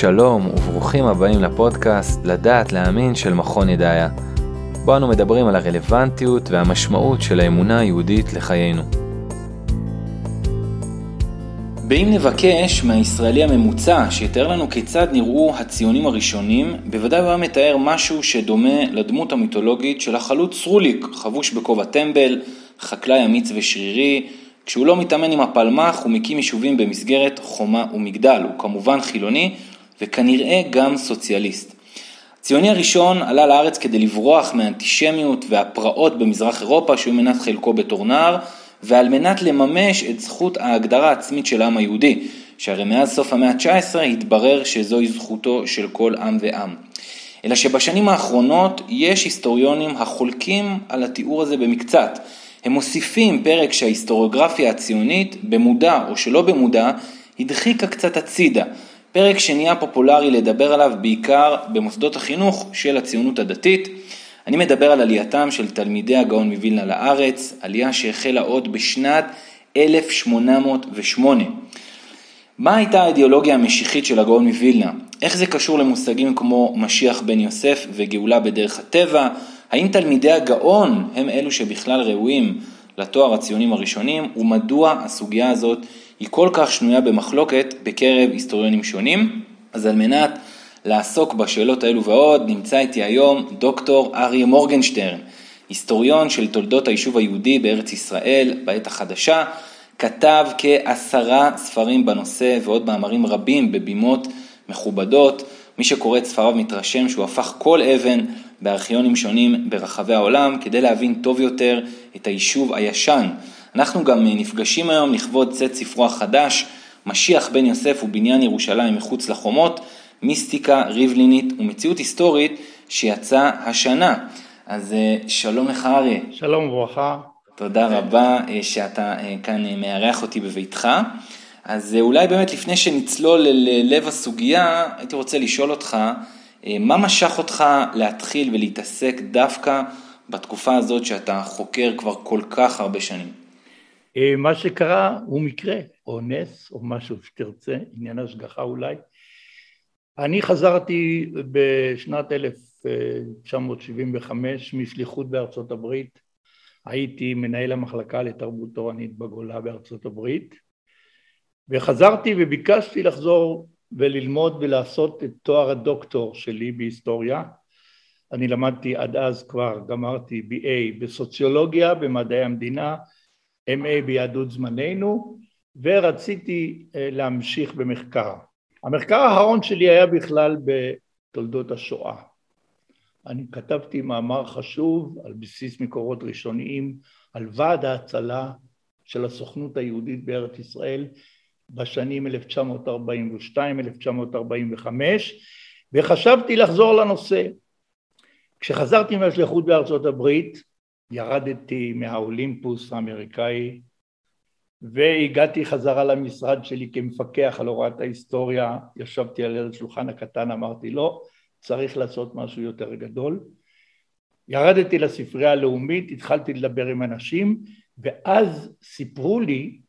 שלום וברוכים הבאים לפודקאסט לדעת להאמין של מכון ידעיה. בו אנו מדברים על הרלוונטיות והמשמעות של האמונה היהודית לחיינו. באם נבקש מהישראלי הממוצע שיתאר לנו כיצד נראו הציונים הראשונים, בוודאי הוא היה מתאר משהו שדומה לדמות המיתולוגית של החלוץ רוליק, חבוש בכובע טמבל, חקלאי אמיץ ושרירי, כשהוא לא מתאמן עם הפלמ"ח הוא מקים יישובים במסגרת חומה ומגדל, הוא כמובן חילוני וכנראה גם סוציאליסט. הציוני הראשון עלה לארץ כדי לברוח מהאנטישמיות והפרעות במזרח אירופה שהוא מנת חלקו בתור נער ועל מנת לממש את זכות ההגדרה העצמית של העם היהודי, שהרי מאז סוף המאה ה-19 התברר שזוהי זכותו של כל עם ועם. אלא שבשנים האחרונות יש היסטוריונים החולקים על התיאור הזה במקצת. הם מוסיפים פרק שההיסטוריוגרפיה הציונית, במודע או שלא במודע, הדחיקה קצת הצידה. פרק שנהיה פופולרי לדבר עליו בעיקר במוסדות החינוך של הציונות הדתית. אני מדבר על עלייתם של תלמידי הגאון מווילנה לארץ, עלייה שהחלה עוד בשנת 1808. מה הייתה האידיאולוגיה המשיחית של הגאון מווילנה? איך זה קשור למושגים כמו משיח בן יוסף וגאולה בדרך הטבע? האם תלמידי הגאון הם אלו שבכלל ראויים לתואר הציונים הראשונים? ומדוע הסוגיה הזאת היא כל כך שנויה במחלוקת בקרב היסטוריונים שונים? אז על מנת לעסוק בשאלות האלו ועוד, נמצא איתי היום דוקטור אריה מורגנשטרן, היסטוריון של תולדות היישוב היהודי בארץ ישראל בעת החדשה, כתב כעשרה ספרים בנושא ועוד מאמרים רבים בבימות מכובדות. מי שקורא את ספריו מתרשם שהוא הפך כל אבן בארכיונים שונים ברחבי העולם כדי להבין טוב יותר את היישוב הישן. אנחנו גם נפגשים היום לכבוד צאת ספרו החדש, משיח בן יוסף ובניין ירושלים מחוץ לחומות, מיסטיקה ריבלינית ומציאות היסטורית שיצא השנה. אז אה, שלום לך אריה. שלום וברכה. תודה רבה אה, שאתה אה, כאן מארח אותי בביתך. אז אולי באמת לפני שנצלול ללב הסוגיה, הייתי רוצה לשאול אותך, מה משך אותך להתחיל ולהתעסק דווקא בתקופה הזאת שאתה חוקר כבר כל כך הרבה שנים? מה שקרה הוא מקרה, או נס, או משהו שתרצה, עניין השגחה אולי. אני חזרתי בשנת 1975 משליחות בארצות הברית, הייתי מנהל המחלקה לתרבות תורנית בגולה בארצות הברית, וחזרתי וביקשתי לחזור וללמוד ולעשות את תואר הדוקטור שלי בהיסטוריה. אני למדתי עד אז כבר, גמרתי BA בסוציולוגיה, במדעי המדינה, MA ביהדות זמננו, ורציתי אה, להמשיך במחקר. המחקר האחרון שלי היה בכלל בתולדות השואה. אני כתבתי מאמר חשוב על בסיס מקורות ראשוניים על ועד ההצלה של הסוכנות היהודית בארץ ישראל בשנים 1942-1945 וחשבתי לחזור לנושא. כשחזרתי מהשליחות בארצות הברית ירדתי מהאולימפוס האמריקאי והגעתי חזרה למשרד שלי כמפקח על הוראת ההיסטוריה, ישבתי על השולחן הקטן, אמרתי לא, צריך לעשות משהו יותר גדול. ירדתי לספרייה הלאומית, התחלתי לדבר עם אנשים, ואז סיפרו לי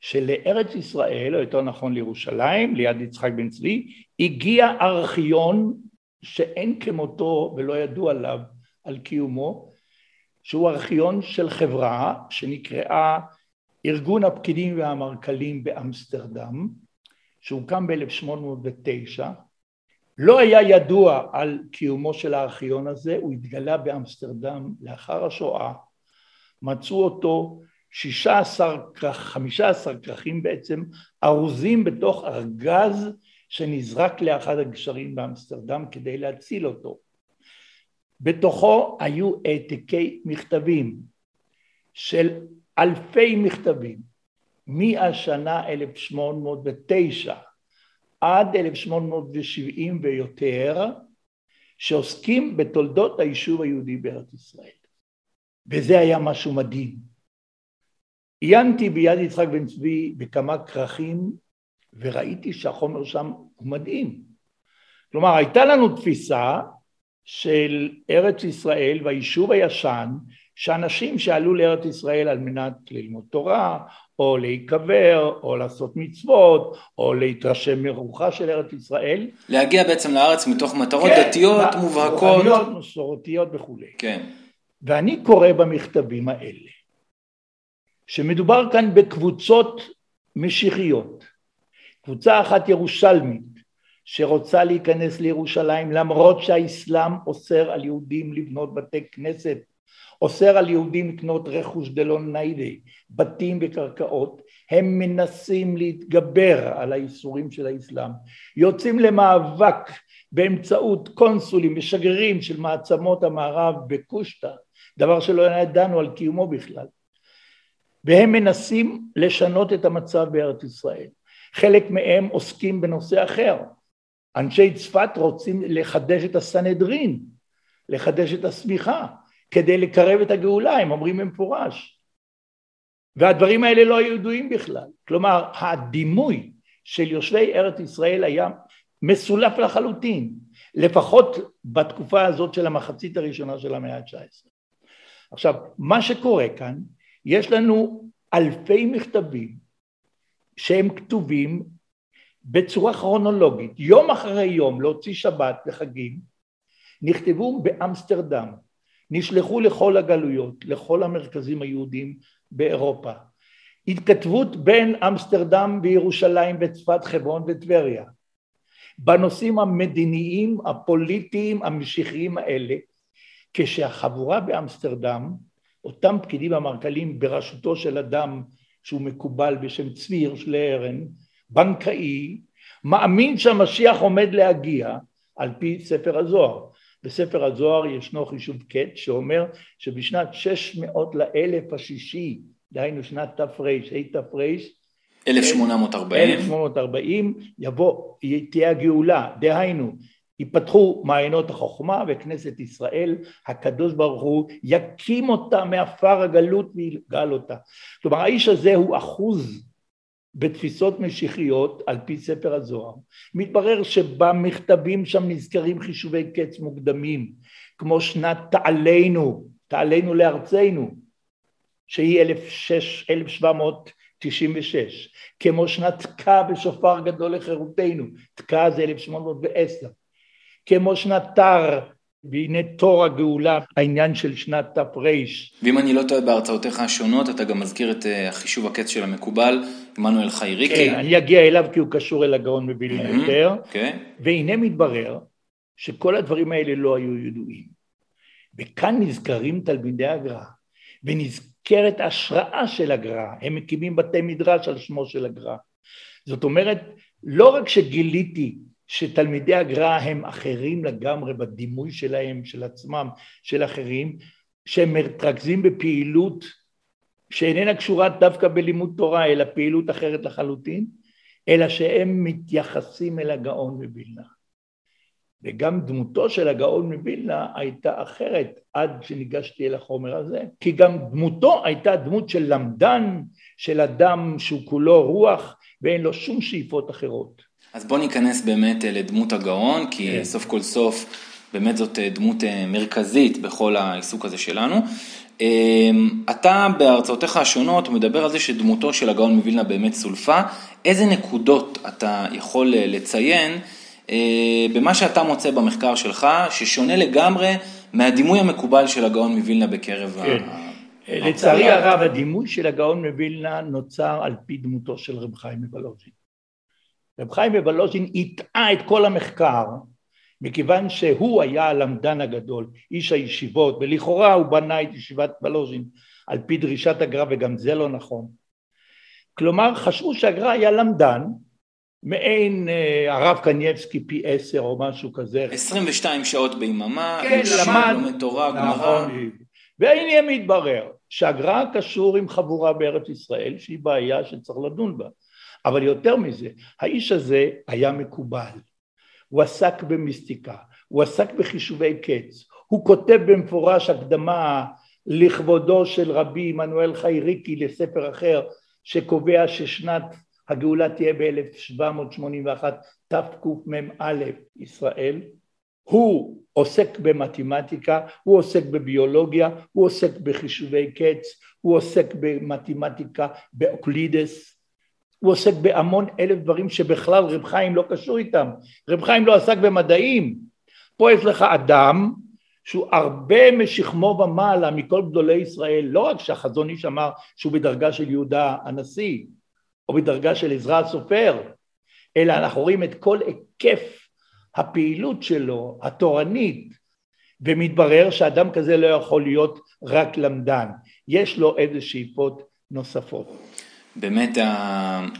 שלארץ ישראל, או יותר נכון לירושלים, ליד יצחק בן צבי, הגיע ארכיון שאין כמותו ולא ידוע עליו על קיומו, שהוא ארכיון של חברה שנקראה ארגון הפקידים והמרכלים באמסטרדם, שהוקם ב-1809, לא היה ידוע על קיומו של הארכיון הזה, הוא התגלה באמסטרדם לאחר השואה, מצאו אותו 16, 15 כרכים בעצם ארוזים בתוך ארגז שנזרק לאחד הגשרים באמסטרדם כדי להציל אותו. בתוכו היו העתקי מכתבים של אלפי מכתבים מהשנה 1809 עד 1870 ויותר שעוסקים בתולדות היישוב היהודי בארץ ישראל וזה היה משהו מדהים. עיינתי ביד יצחק בן צבי בכמה כרכים וראיתי שהחומר שם הוא מדהים. כלומר הייתה לנו תפיסה של ארץ ישראל והיישוב הישן שאנשים שעלו לארץ ישראל על מנת ללמוד תורה, או להיקבר, או לעשות מצוות, או להתרשם מרוחה של ארץ ישראל. להגיע בעצם לארץ מתוך מטרות כן, דתיות מובהקות. רוחניות, מסורתיות וכולי. כן. ואני קורא במכתבים האלה, שמדובר כאן בקבוצות משיחיות. קבוצה אחת ירושלמית, שרוצה להיכנס לירושלים למרות שהאסלאם אוסר על יהודים לבנות בתי כנסת אוסר על יהודים לקנות רכוש דלא ניידי, בתים וקרקעות, הם מנסים להתגבר על האיסורים של האסלאם, יוצאים למאבק באמצעות קונסולים ושגרירים של מעצמות המערב בקושטא, דבר שלא ידענו על קיומו בכלל, והם מנסים לשנות את המצב בארץ ישראל. חלק מהם עוסקים בנושא אחר. אנשי צפת רוצים לחדש את הסנהדרין, לחדש את הסמיכה, כדי לקרב את הגאולה, הם אומרים במפורש. והדברים האלה לא היו ידועים בכלל. כלומר, הדימוי של יושבי ארץ ישראל היה מסולף לחלוטין, לפחות בתקופה הזאת של המחצית הראשונה של המאה ה-19. עכשיו, מה שקורה כאן, יש לנו אלפי מכתבים שהם כתובים בצורה כרונולוגית, יום אחרי יום, להוציא שבת וחגים, נכתבו באמסטרדם, נשלחו לכל הגלויות, לכל המרכזים היהודיים באירופה. התכתבות בין אמסטרדם וירושלים וצפת חברון וטבריה. בנושאים המדיניים, הפוליטיים, המשיחיים האלה, כשהחבורה באמסטרדם, אותם פקידים המרכלים בראשותו של אדם שהוא מקובל בשם צבי הירשלרן, בנקאי, מאמין שהמשיח עומד להגיע על פי ספר הזוהר. בספר הזוהר ישנו חישוב קט שאומר שבשנת 600 לאלף השישי, דהיינו שנת תר, התר, 1840. 1840 יבוא, תהיה הגאולה, דהיינו ייפתחו מעיינות החוכמה וכנסת ישראל, הקדוש ברוך הוא יקים אותה מעפר הגלות ויגאל אותה. כלומר האיש הזה הוא אחוז בתפיסות משיחיות על פי ספר הזוהר. מתברר שבמכתבים שם נזכרים חישובי קץ מוקדמים, כמו שנת תעלינו, תעלינו לארצנו, שהיא 1796, כמו שנת תקע בשופר גדול לחירותנו, תקע זה 1810, כמו שנת תר והנה תור הגאולה, העניין של שנת תר. ואם אני לא טועה בהרצאותיך השונות, אתה גם מזכיר את אה, החישוב הקץ של המקובל, עמנואל חייריקי. כן, אני אגיע אליו כי הוא קשור אל הגאון מווילנה יותר. כן. והנה מתברר שכל הדברים האלה לא היו ידועים. וכאן נזכרים תלמידי הגר"א, ונזכרת השראה של הגר"א, הם מקימים בתי מדרש על שמו של הגר"א. זאת אומרת, לא רק שגיליתי שתלמידי הגר"א הם אחרים לגמרי בדימוי שלהם, של עצמם, של אחרים, שהם מתרכזים בפעילות שאיננה קשורה דווקא בלימוד תורה, אלא פעילות אחרת לחלוטין, אלא שהם מתייחסים אל הגאון מווילנה. וגם דמותו של הגאון מווילנה הייתה אחרת עד שניגשתי אל החומר הזה, כי גם דמותו הייתה דמות של למדן, של אדם שהוא כולו רוח ואין לו שום שאיפות אחרות. אז בוא ניכנס באמת אה, לדמות הגאון, כי כן. סוף כל סוף באמת זאת אה, דמות אה, מרכזית בכל העיסוק הזה שלנו. אתה בהרצאותיך השונות מדבר על זה שדמותו של הגאון מווילנה באמת סולפה. איזה נקודות אתה יכול לציין במה שאתה מוצא במחקר שלך, ששונה לגמרי מהדימוי המקובל של הגאון מווילנה בקרב כן. ה... לצערי הרב הדימוי של הגאון מווילנה נוצר על פי דמותו של רב חיים מוולוז'ין. רב חיים מבלוז'ין הטעה את כל המחקר מכיוון שהוא היה הלמדן הגדול, איש הישיבות, ולכאורה הוא בנה את ישיבת בלוז'ין על פי דרישת הגר"א וגם זה לא נכון. כלומר חשבו שהגר"א היה למדן, מעין אה, הרב קנייבסקי פי עשר או משהו כזה. 22 שעות ביממה, כן, למד, לומד תורה, גמרא. נכון, והנה מתברר שהגר"א קשור עם חבורה בארץ ישראל שהיא בעיה שצריך לדון בה. אבל יותר מזה, האיש הזה היה מקובל, הוא עסק במיסטיקה, הוא עסק בחישובי קץ, הוא כותב במפורש הקדמה לכבודו של רבי עמנואל חייריקי לספר אחר שקובע ששנת הגאולה תהיה ב-1781 תקמ"א ישראל, הוא עוסק במתמטיקה, הוא עוסק בביולוגיה, הוא עוסק בחישובי קץ, הוא עוסק במתמטיקה, באוקלידס, הוא עוסק בהמון אלף דברים שבכלל רב חיים לא קשור איתם, רב חיים לא עסק במדעים, פה יש לך אדם שהוא הרבה משכמו ומעלה מכל גדולי ישראל, לא רק שהחזון איש אמר שהוא בדרגה של יהודה הנשיא, או בדרגה של עזרא הסופר, אלא אנחנו רואים את כל היקף הפעילות שלו, התורנית, ומתברר שאדם כזה לא יכול להיות רק למדן, יש לו איזה שאיפות נוספות. באמת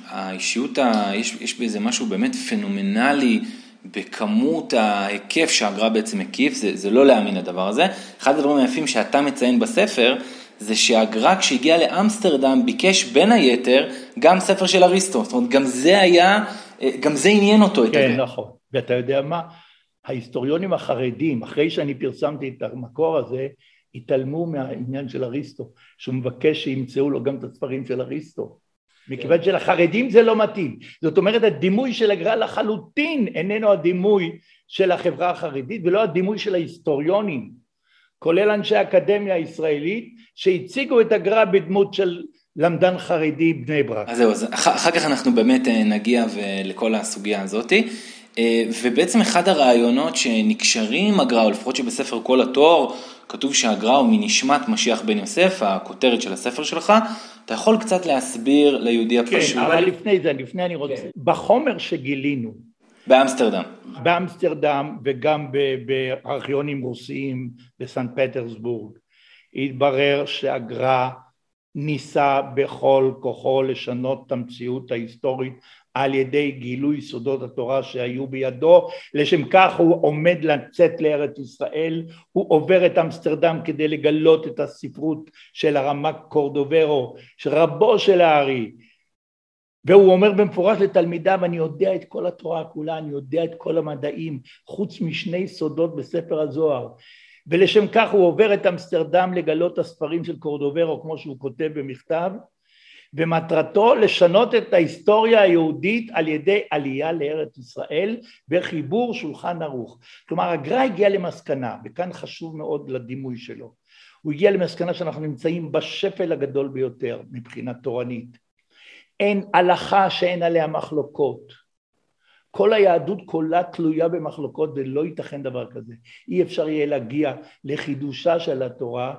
האישיות, יש, יש בזה משהו באמת פנומנלי בכמות ההיקף שהגר"א בעצם הקיף, זה, זה לא להאמין הדבר הזה. אחד הדברים היפים שאתה מציין בספר, זה שהגר"א כשהגיע לאמסטרדם ביקש בין היתר גם ספר של אריסטו, זאת אומרת גם זה היה, גם זה עניין אותו. כן, נכון, ואתה יודע מה, ההיסטוריונים החרדים, אחרי שאני פרסמתי את המקור הזה, התעלמו מהעניין של אריסטו, שהוא מבקש שימצאו לו גם את הספרים של אריסטו. מכיוון שלחרדים זה לא מתאים. זאת אומרת, הדימוי של הגר"א לחלוטין איננו הדימוי של החברה החרדית ולא הדימוי של ההיסטוריונים, כולל אנשי האקדמיה הישראלית, שהציגו את הגר"א בדמות של למדן חרדי בני ברק. אז זהו, אז אחר כך אנחנו באמת אה, נגיע לכל הסוגיה הזאתי. אה, ובעצם אחד הרעיונות שנקשרים הגר"א, או לפחות שבספר כל התואר, כתוב שהגר"א הוא מנשמת משיח בן יוסף, הכותרת של הספר שלך, אתה יכול קצת להסביר ליהודי כן, הפשוט? כן, אבל לפני זה, לפני אני רוצה, כן. בחומר שגילינו, באמסטרדם. באמסטרדם וגם בארכיונים רוסיים בסן פטרסבורג, התברר שהגר"א ניסה בכל כוחו לשנות את המציאות ההיסטורית על ידי גילוי סודות התורה שהיו בידו, לשם כך הוא עומד לצאת לארץ ישראל, הוא עובר את אמסטרדם כדי לגלות את הספרות של הרמ"ק קורדוברו, רבו של הארי, והוא אומר במפורש לתלמידיו, אני יודע את כל התורה כולה, אני יודע את כל המדעים, חוץ משני סודות בספר הזוהר. ולשם כך הוא עובר את אמסטרדם לגלות הספרים של קורדוברו, כמו שהוא כותב במכתב, ומטרתו לשנות את ההיסטוריה היהודית על ידי עלייה לארץ ישראל וחיבור שולחן ערוך. כלומר הגר"א הגיע למסקנה, וכאן חשוב מאוד לדימוי שלו, הוא הגיע למסקנה שאנחנו נמצאים בשפל הגדול ביותר מבחינה תורנית. אין הלכה שאין עליה מחלוקות. כל היהדות כולה תלויה במחלוקות ולא ייתכן דבר כזה. אי אפשר יהיה להגיע לחידושה של התורה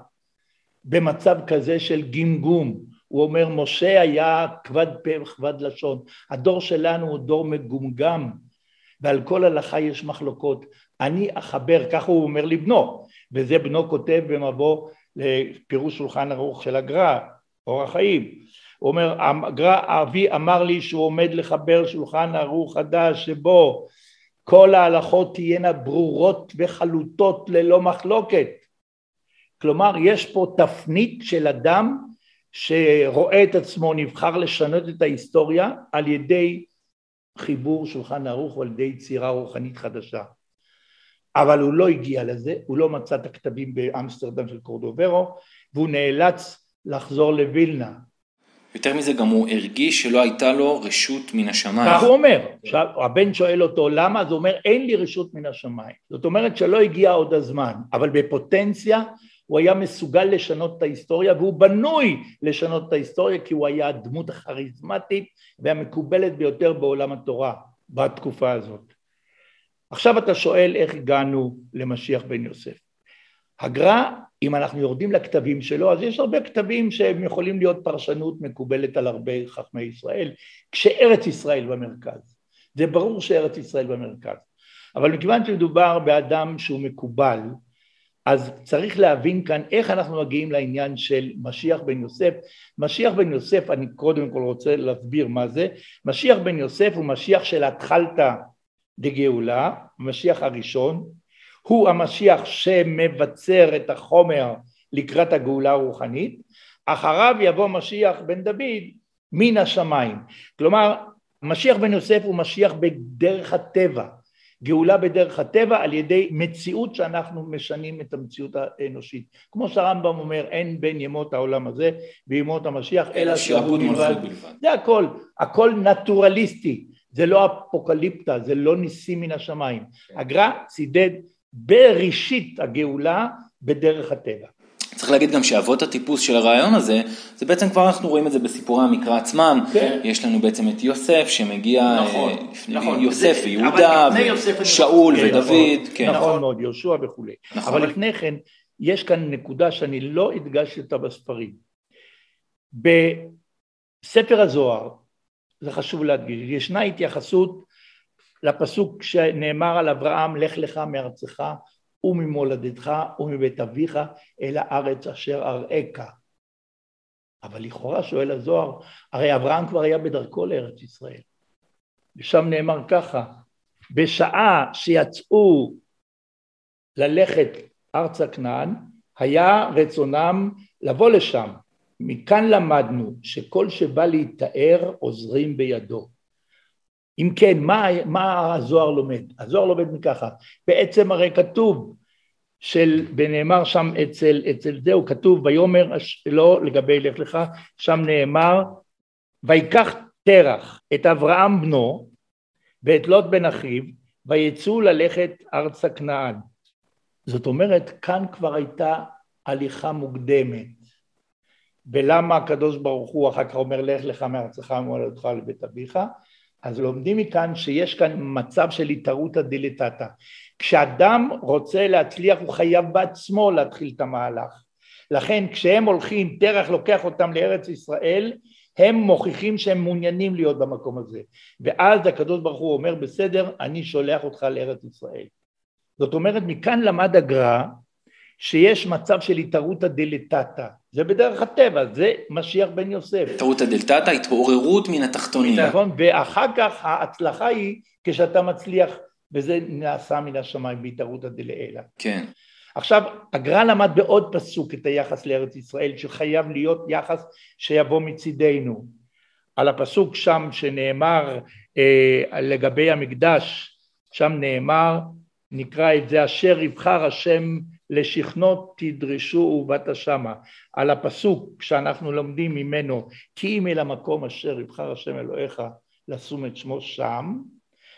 במצב כזה של גמגום. הוא אומר משה היה כבד פה וכבד לשון, הדור שלנו הוא דור מגומגם ועל כל הלכה יש מחלוקות, אני אחבר, כך הוא אומר לבנו, וזה בנו כותב במבוא לפירוש שולחן ערוך של הגר"א, אורח חיים, הוא אומר הגר"א אבי אמר לי שהוא עומד לחבר שולחן ערוך חדש שבו כל ההלכות תהיינה ברורות וחלוטות ללא מחלוקת כלומר יש פה תפנית של אדם שרואה את עצמו נבחר לשנות את ההיסטוריה על ידי חיבור שולחן ערוך או על ידי יצירה רוחנית חדשה. אבל הוא לא הגיע לזה, הוא לא מצא את הכתבים באמסטרדם של קורדוברו והוא נאלץ לחזור לווילנה. יותר מזה גם הוא הרגיש שלא הייתה לו רשות מן השמיים. כך הוא אומר, עכשיו הבן שואל אותו למה, אז הוא אומר אין לי רשות מן השמיים. זאת אומרת שלא הגיע עוד הזמן, אבל בפוטנציה הוא היה מסוגל לשנות את ההיסטוריה והוא בנוי לשנות את ההיסטוריה כי הוא היה הדמות הכריזמטית והמקובלת ביותר בעולם התורה בתקופה הזאת. עכשיו אתה שואל איך הגענו למשיח בן יוסף. הגר"א, אם אנחנו יורדים לכתבים שלו, אז יש הרבה כתבים שהם יכולים להיות פרשנות מקובלת על הרבה חכמי ישראל, כשארץ ישראל במרכז. זה ברור שארץ ישראל במרכז. אבל מכיוון שמדובר באדם שהוא מקובל, אז צריך להבין כאן איך אנחנו מגיעים לעניין של משיח בן יוסף. משיח בן יוסף, אני קודם כל רוצה להסביר מה זה. משיח בן יוסף הוא משיח של התחלתא דגאולה, המשיח הראשון. הוא המשיח שמבצר את החומר לקראת הגאולה הרוחנית. אחריו יבוא משיח בן דוד מן השמיים. כלומר, משיח בן יוסף הוא משיח בדרך הטבע. גאולה בדרך הטבע על ידי מציאות שאנחנו משנים את המציאות האנושית. כמו שהרמב"ם אומר, אין בין ימות העולם הזה וימות המשיח, אלא שעבוד בלבד. זה הכל, הכל נטורליסטי, זה לא אפוקליפטה, זה לא ניסים מן השמיים. הגר"א צידד בראשית הגאולה בדרך הטבע. צריך להגיד גם שאבות הטיפוס של הרעיון הזה, זה בעצם כבר אנחנו רואים את זה בסיפורי המקרא עצמם. כן. יש לנו בעצם את יוסף שמגיע, נכון, לפני, נכון. יוסף זה, ויהודה, שאול כן, ודוד. נכון, כן. נכון מאוד, יהושע וכולי. נכון. אבל לפני כן, יש כאן נקודה שאני לא הדגשתי אותה בספרים. בספר הזוהר, זה חשוב להדגיש, ישנה התייחסות לפסוק שנאמר על אברהם, לך לך מארצך וממולדתך ומבית אביך אל הארץ אשר אראך. אבל לכאורה שואל הזוהר, הרי אברהם כבר היה בדרכו לארץ ישראל. ושם נאמר ככה, בשעה שיצאו ללכת ארצה כנען, היה רצונם לבוא לשם. מכאן למדנו שכל שבא להתאר עוזרים בידו. אם כן, מה, מה הזוהר לומד? הזוהר לומד מככה, בעצם הרי כתוב של, ונאמר שם אצל, אצל זהו, כתוב ויאמר לא לגבי לך לך, שם נאמר ויקח תרח את אברהם בנו ואת לוט בן אחיו ויצאו ללכת ארצה כנען. זאת אומרת, כאן כבר הייתה הליכה מוקדמת. ולמה הקדוש ברוך הוא אחר כך אומר לך לך מארצך ומולדתך לבית אביך? אז לומדים מכאן שיש כאן מצב של התערותא דילטטא. כשאדם רוצה להצליח הוא חייב בעצמו להתחיל את המהלך. לכן כשהם הולכים, תרח לוקח אותם לארץ ישראל, הם מוכיחים שהם מעוניינים להיות במקום הזה. ואז הקדוש ברוך הוא אומר בסדר, אני שולח אותך לארץ ישראל. זאת אומרת מכאן למד הגר"א שיש מצב של התערותא דילטטא, זה בדרך הטבע, זה משיח בן יוסף. התערותא דילטטא, התעוררות מן התחתונים. נכון, ואחר כך ההצלחה היא כשאתה מצליח, וזה נעשה מן השמיים בהתערותא דלעילא. כן. עכשיו, הגר"א למד בעוד פסוק את היחס לארץ ישראל, שחייב להיות יחס שיבוא מצידנו. על הפסוק שם שנאמר אה, לגבי המקדש, שם נאמר, נקרא את זה, אשר יבחר השם לשכנות תדרשו ובאת שמה. על הפסוק שאנחנו לומדים ממנו, כי אם אל המקום אשר יבחר השם אלוהיך לשום את שמו שם,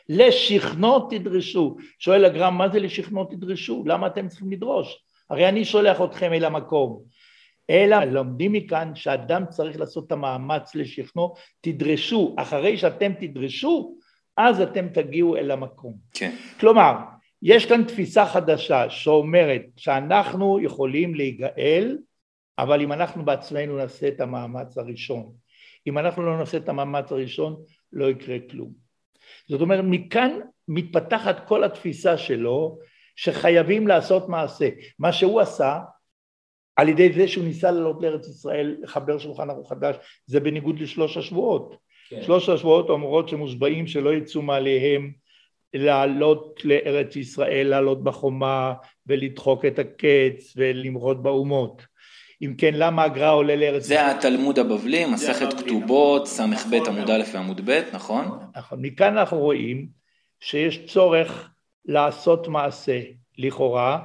לשכנות תדרשו. שואל הגר"ם, מה זה לשכנות תדרשו? למה אתם צריכים לדרוש? הרי אני שולח אתכם אל המקום. אלא לומדים מכאן שאדם צריך לעשות את המאמץ לשכנו, תדרשו, אחרי שאתם תדרשו, אז אתם תגיעו אל המקום. כן. כלומר, יש כאן תפיסה חדשה שאומרת שאנחנו יכולים להיגאל, אבל אם אנחנו בעצמנו נעשה את המאמץ הראשון. אם אנחנו לא נעשה את המאמץ הראשון, לא יקרה כלום. זאת אומרת, מכאן מתפתחת כל התפיסה שלו, שחייבים לעשות מעשה. מה שהוא עשה, על ידי זה שהוא ניסה לעלות לארץ ישראל, לחבר שולחן ערוך חדש, זה בניגוד לשלוש השבועות. כן. שלוש השבועות אומרות שמושבעים שלא יצאו מעליהם לעלות לארץ ישראל, לעלות בחומה ולדחוק את הקץ ולמרוד באומות. אם כן, למה הגר"א עולה לארץ ישראל? זה התלמוד הבבלי, מסכת כתובות, ס"ב נכון עמוד א' ועמוד ב', נכון? נכון. מכאן אנחנו רואים שיש צורך לעשות מעשה, לכאורה,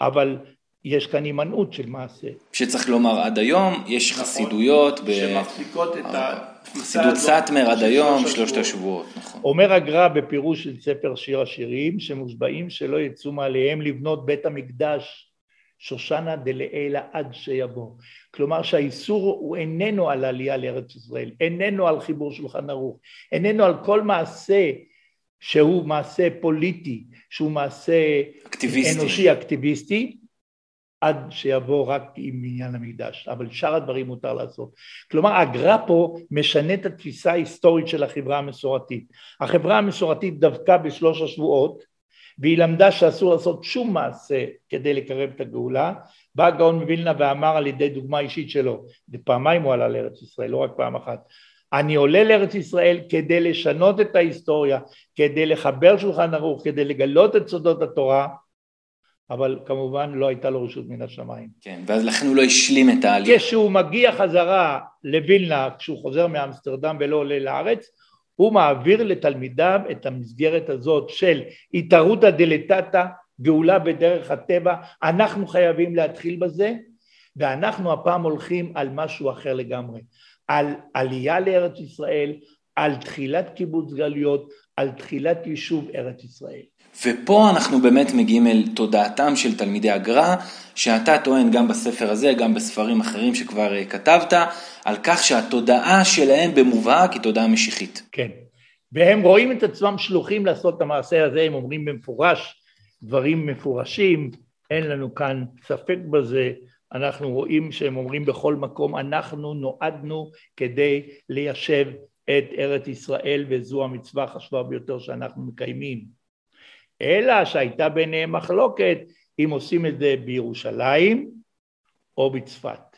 אבל יש כאן הימנעות של מעשה. שצריך לומר עד היום, יש נכון, חסידויות, שמחזיקות את ה... חסידות סאטמר עד היום, שלושת השבועות, נכון. אומר הגר"א בפירוש של ספר שיר השירים, שמושבעים שלא יצאו מעליהם לבנות בית המקדש, שושנה דלעילא עד שיבוא. כלומר שהאיסור הוא איננו על העלייה לארץ ישראל, איננו על חיבור שולחן ערוך, איננו על כל מעשה שהוא מעשה פוליטי, שהוא מעשה אקטיביסטי. אנושי אקטיביסטי, עד שיבוא רק עם עניין המקדש, אבל שאר הדברים מותר לעשות. כלומר הגר"א פה משנה את התפיסה ההיסטורית של החברה המסורתית. החברה המסורתית דבקה בשלוש השבועות והיא למדה שאסור לעשות שום מעשה כדי לקרב את הגאולה. בא הגאון מווילנה ואמר על ידי דוגמה אישית שלו, ופעמיים הוא עלה לארץ ישראל, לא רק פעם אחת, אני עולה לארץ ישראל כדי לשנות את ההיסטוריה, כדי לחבר שולחן ערוך, כדי לגלות את סודות התורה אבל כמובן לא הייתה לו רשות מן השמיים. כן, ואז לכן הוא לא השלים את העלייה. כשהוא מגיע חזרה לווילנה, כשהוא חוזר מאמסטרדם ולא עולה לארץ, הוא מעביר לתלמידיו את המסגרת הזאת של התערותא דלתתא, גאולה בדרך הטבע, אנחנו חייבים להתחיל בזה, ואנחנו הפעם הולכים על משהו אחר לגמרי, על עלייה לארץ ישראל, על תחילת קיבוץ גלויות, על תחילת יישוב ארץ ישראל. ופה אנחנו באמת מגיעים אל תודעתם של תלמידי הגר"א, שאתה טוען גם בספר הזה, גם בספרים אחרים שכבר אה, כתבת, על כך שהתודעה שלהם במובהק היא תודעה משיחית. כן, והם רואים את עצמם שלוחים לעשות את המעשה הזה, הם אומרים במפורש דברים מפורשים, אין לנו כאן ספק בזה, אנחנו רואים שהם אומרים בכל מקום, אנחנו נועדנו כדי ליישב את ארץ ישראל וזו המצווה החשובה ביותר שאנחנו מקיימים. אלא שהייתה ביניהם מחלוקת אם עושים את זה בירושלים או בצפת.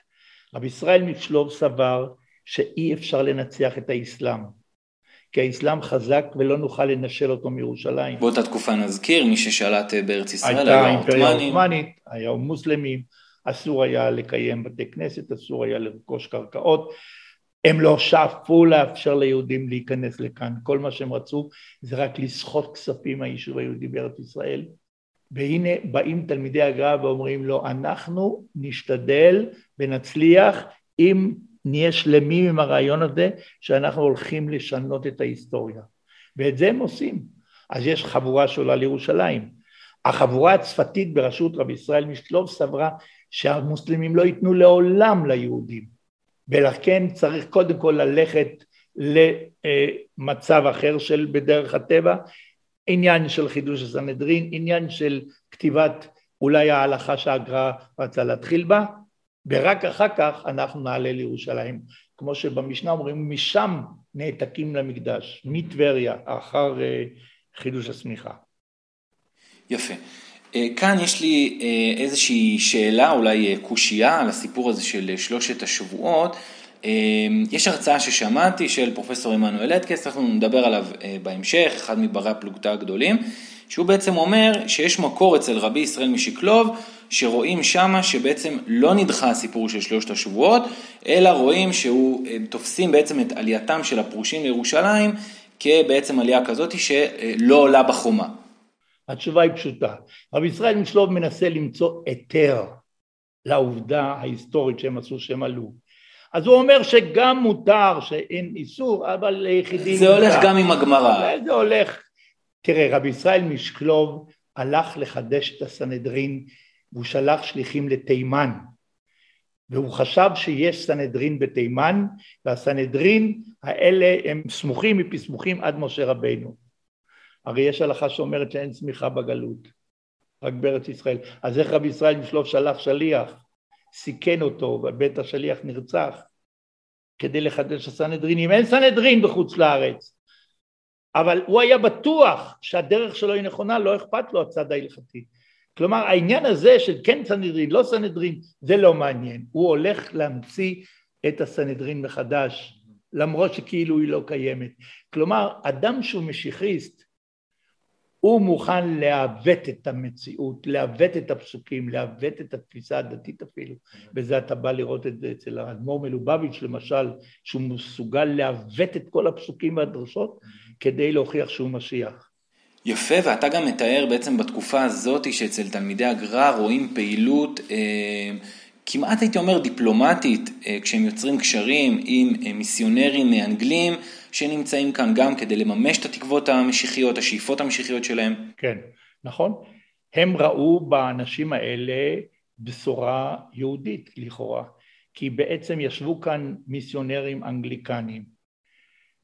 רבי ישראל משלוב סבר שאי אפשר לנצח את האסלאם, כי האסלאם חזק ולא נוכל לנשל אותו מירושלים. באותה תקופה נזכיר, מי ששלט בארץ ישראל היו האימפריה העות'מאנית, היו מוסלמים, אסור היה לקיים בתי כנסת, אסור היה לרכוש קרקעות, הם לא שאפו לאפשר ליהודים להיכנס לכאן, כל מה שהם רצו זה רק לסחוט כספים מהיישוב היהודי בארץ ישראל. והנה באים תלמידי הגר"א ואומרים לו, אנחנו נשתדל ונצליח אם נהיה שלמים עם הרעיון הזה שאנחנו הולכים לשנות את ההיסטוריה. ואת זה הם עושים. אז יש חבורה שעולה לירושלים. החבורה הצפתית בראשות רבי ישראל משלוב סברה שהמוסלמים לא ייתנו לעולם ליהודים. ולכן צריך קודם כל ללכת למצב אחר של בדרך הטבע, עניין של חידוש הסנהדרין, עניין של כתיבת אולי ההלכה שהגר"א רצה להתחיל בה, ורק אחר כך אנחנו נעלה לירושלים. כמו שבמשנה אומרים, משם נעתקים למקדש, מטבריה, אחר אה, חידוש השמיכה. יפה. אה, כאן יש לי אה, איזושהי שאלה, אולי אה, קושייה, על הסיפור הזה של שלושת השבועות. יש הרצאה ששמעתי של פרופסור עמנואל אדקס, אנחנו נדבר עליו בהמשך, אחד מברי הפלוגתא הגדולים, שהוא בעצם אומר שיש מקור אצל רבי ישראל משקלוב, שרואים שמה שבעצם לא נדחה הסיפור של שלושת השבועות, אלא רואים שהוא, תופסים בעצם את עלייתם של הפרושים לירושלים כבעצם עלייה כזאת שלא עולה בחומה. התשובה היא פשוטה. רבי ישראל משלוב מנסה למצוא היתר לעובדה ההיסטורית שהם עשו שהם עלו. אז הוא אומר שגם מותר שאין איסור, אבל ליחידים... זה הולך גם עם הגמרא. זה הולך... תראה, רבי ישראל משקלוב הלך לחדש את הסנהדרין והוא שלח שליחים לתימן והוא חשב שיש סנהדרין בתימן והסנהדרין האלה הם סמוכים מפסמוכים עד משה רבינו הרי יש הלכה שאומרת שאין צמיחה בגלות, רק בארץ ישראל. אז איך רבי ישראל משלוף שלח שליח, סיכן אותו, ובית השליח נרצח, כדי לחדש הסנהדרינים. אין סנהדרין בחוץ לארץ. אבל הוא היה בטוח שהדרך שלו היא נכונה, לא אכפת לו הצד ההלכתי. כלומר העניין הזה של כן סנהדרין, לא סנהדרין, זה לא מעניין. הוא הולך להמציא את הסנהדרין מחדש, למרות שכאילו היא לא קיימת. כלומר, אדם שהוא משיחיסט, הוא מוכן לעוות את המציאות, לעוות את הפסוקים, לעוות את התפיסה הדתית אפילו, וזה אתה בא לראות את זה אצל האדמו"ר מלובביץ' למשל, שהוא מסוגל לעוות את כל הפסוקים והדרשות כדי להוכיח שהוא משיח. יפה, ואתה גם מתאר בעצם בתקופה הזאת שאצל תלמידי הגר"א רואים פעילות אה, כמעט הייתי אומר דיפלומטית, אה, כשהם יוצרים קשרים עם אה, מיסיונרים אנגלים שנמצאים כאן גם כדי לממש את התקוות המשיחיות, השאיפות המשיחיות שלהם. כן, נכון. הם ראו באנשים האלה בשורה יהודית לכאורה, כי בעצם ישבו כאן מיסיונרים אנגליקנים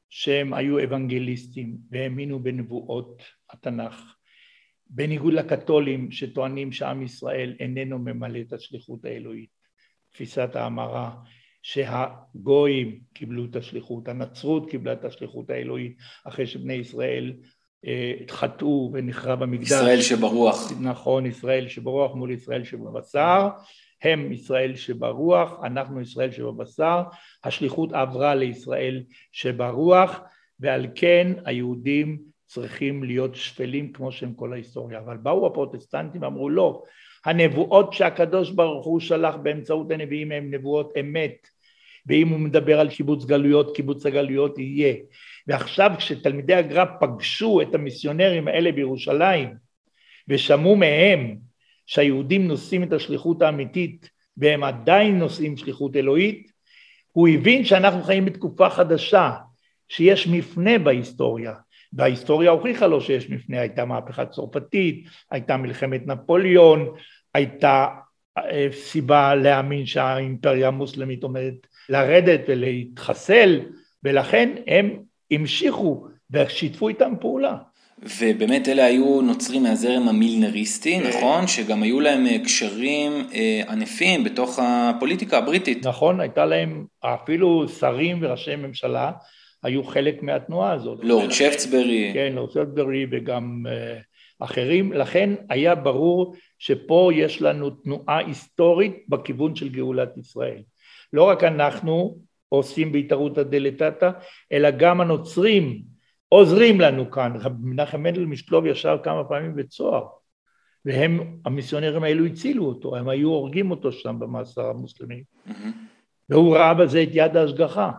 שהם היו אוונגליסטים והאמינו בנבואות התנ"ך. בניגוד לקתולים שטוענים שעם ישראל איננו ממלא את השליחות האלוהית, תפיסת ההמרה שהגויים קיבלו את השליחות, הנצרות קיבלה את השליחות האלוהית אחרי שבני ישראל אה, חטאו ונחרב המקדש. ישראל שברוח. נכון, ישראל שברוח מול ישראל שבבשר, הם ישראל שברוח, אנחנו ישראל שבבשר, השליחות עברה לישראל שברוח ועל כן היהודים צריכים להיות שפלים כמו שהם כל ההיסטוריה. אבל באו הפרוטסטנטים ואמרו לא, הנבואות שהקדוש ברוך הוא שלח באמצעות הנביאים הם נבואות אמת, ואם הוא מדבר על קיבוץ גלויות, קיבוץ הגלויות יהיה. ועכשיו כשתלמידי הגר"א פגשו את המיסיונרים האלה בירושלים ושמעו מהם שהיהודים נושאים את השליחות האמיתית והם עדיין נושאים שליחות אלוהית, הוא הבין שאנחנו חיים בתקופה חדשה שיש מפנה בהיסטוריה, וההיסטוריה הוכיחה לו שיש מפנה, הייתה מהפכה צרפתית, הייתה מלחמת נפוליאון, הייתה אה, סיבה להאמין שהאימפריה המוסלמית עומדת לרדת ולהתחסל, ולכן הם המשיכו ושיתפו איתם פעולה. ובאמת אלה היו נוצרים מהזרם המילנריסטי, כן. נכון? שגם היו להם אה, קשרים אה, ענפים בתוך הפוליטיקה הבריטית. נכון, הייתה להם אפילו שרים וראשי ממשלה היו חלק מהתנועה הזאת. לורד שפטסברי. כן, לורד שפטסברי וגם uh, אחרים, לכן היה ברור שפה יש לנו תנועה היסטורית בכיוון של גאולת ישראל. לא רק אנחנו עושים בהתערותא דלתתא, אלא גם הנוצרים עוזרים לנו כאן. מנחם מנדל משקלוב ישב כמה פעמים בצוהר, והם, המיסיונרים האלו הצילו אותו, הם היו הורגים אותו שם במאסר המוסלמי. Mm-hmm. והוא ראה בזה את יד ההשגחה.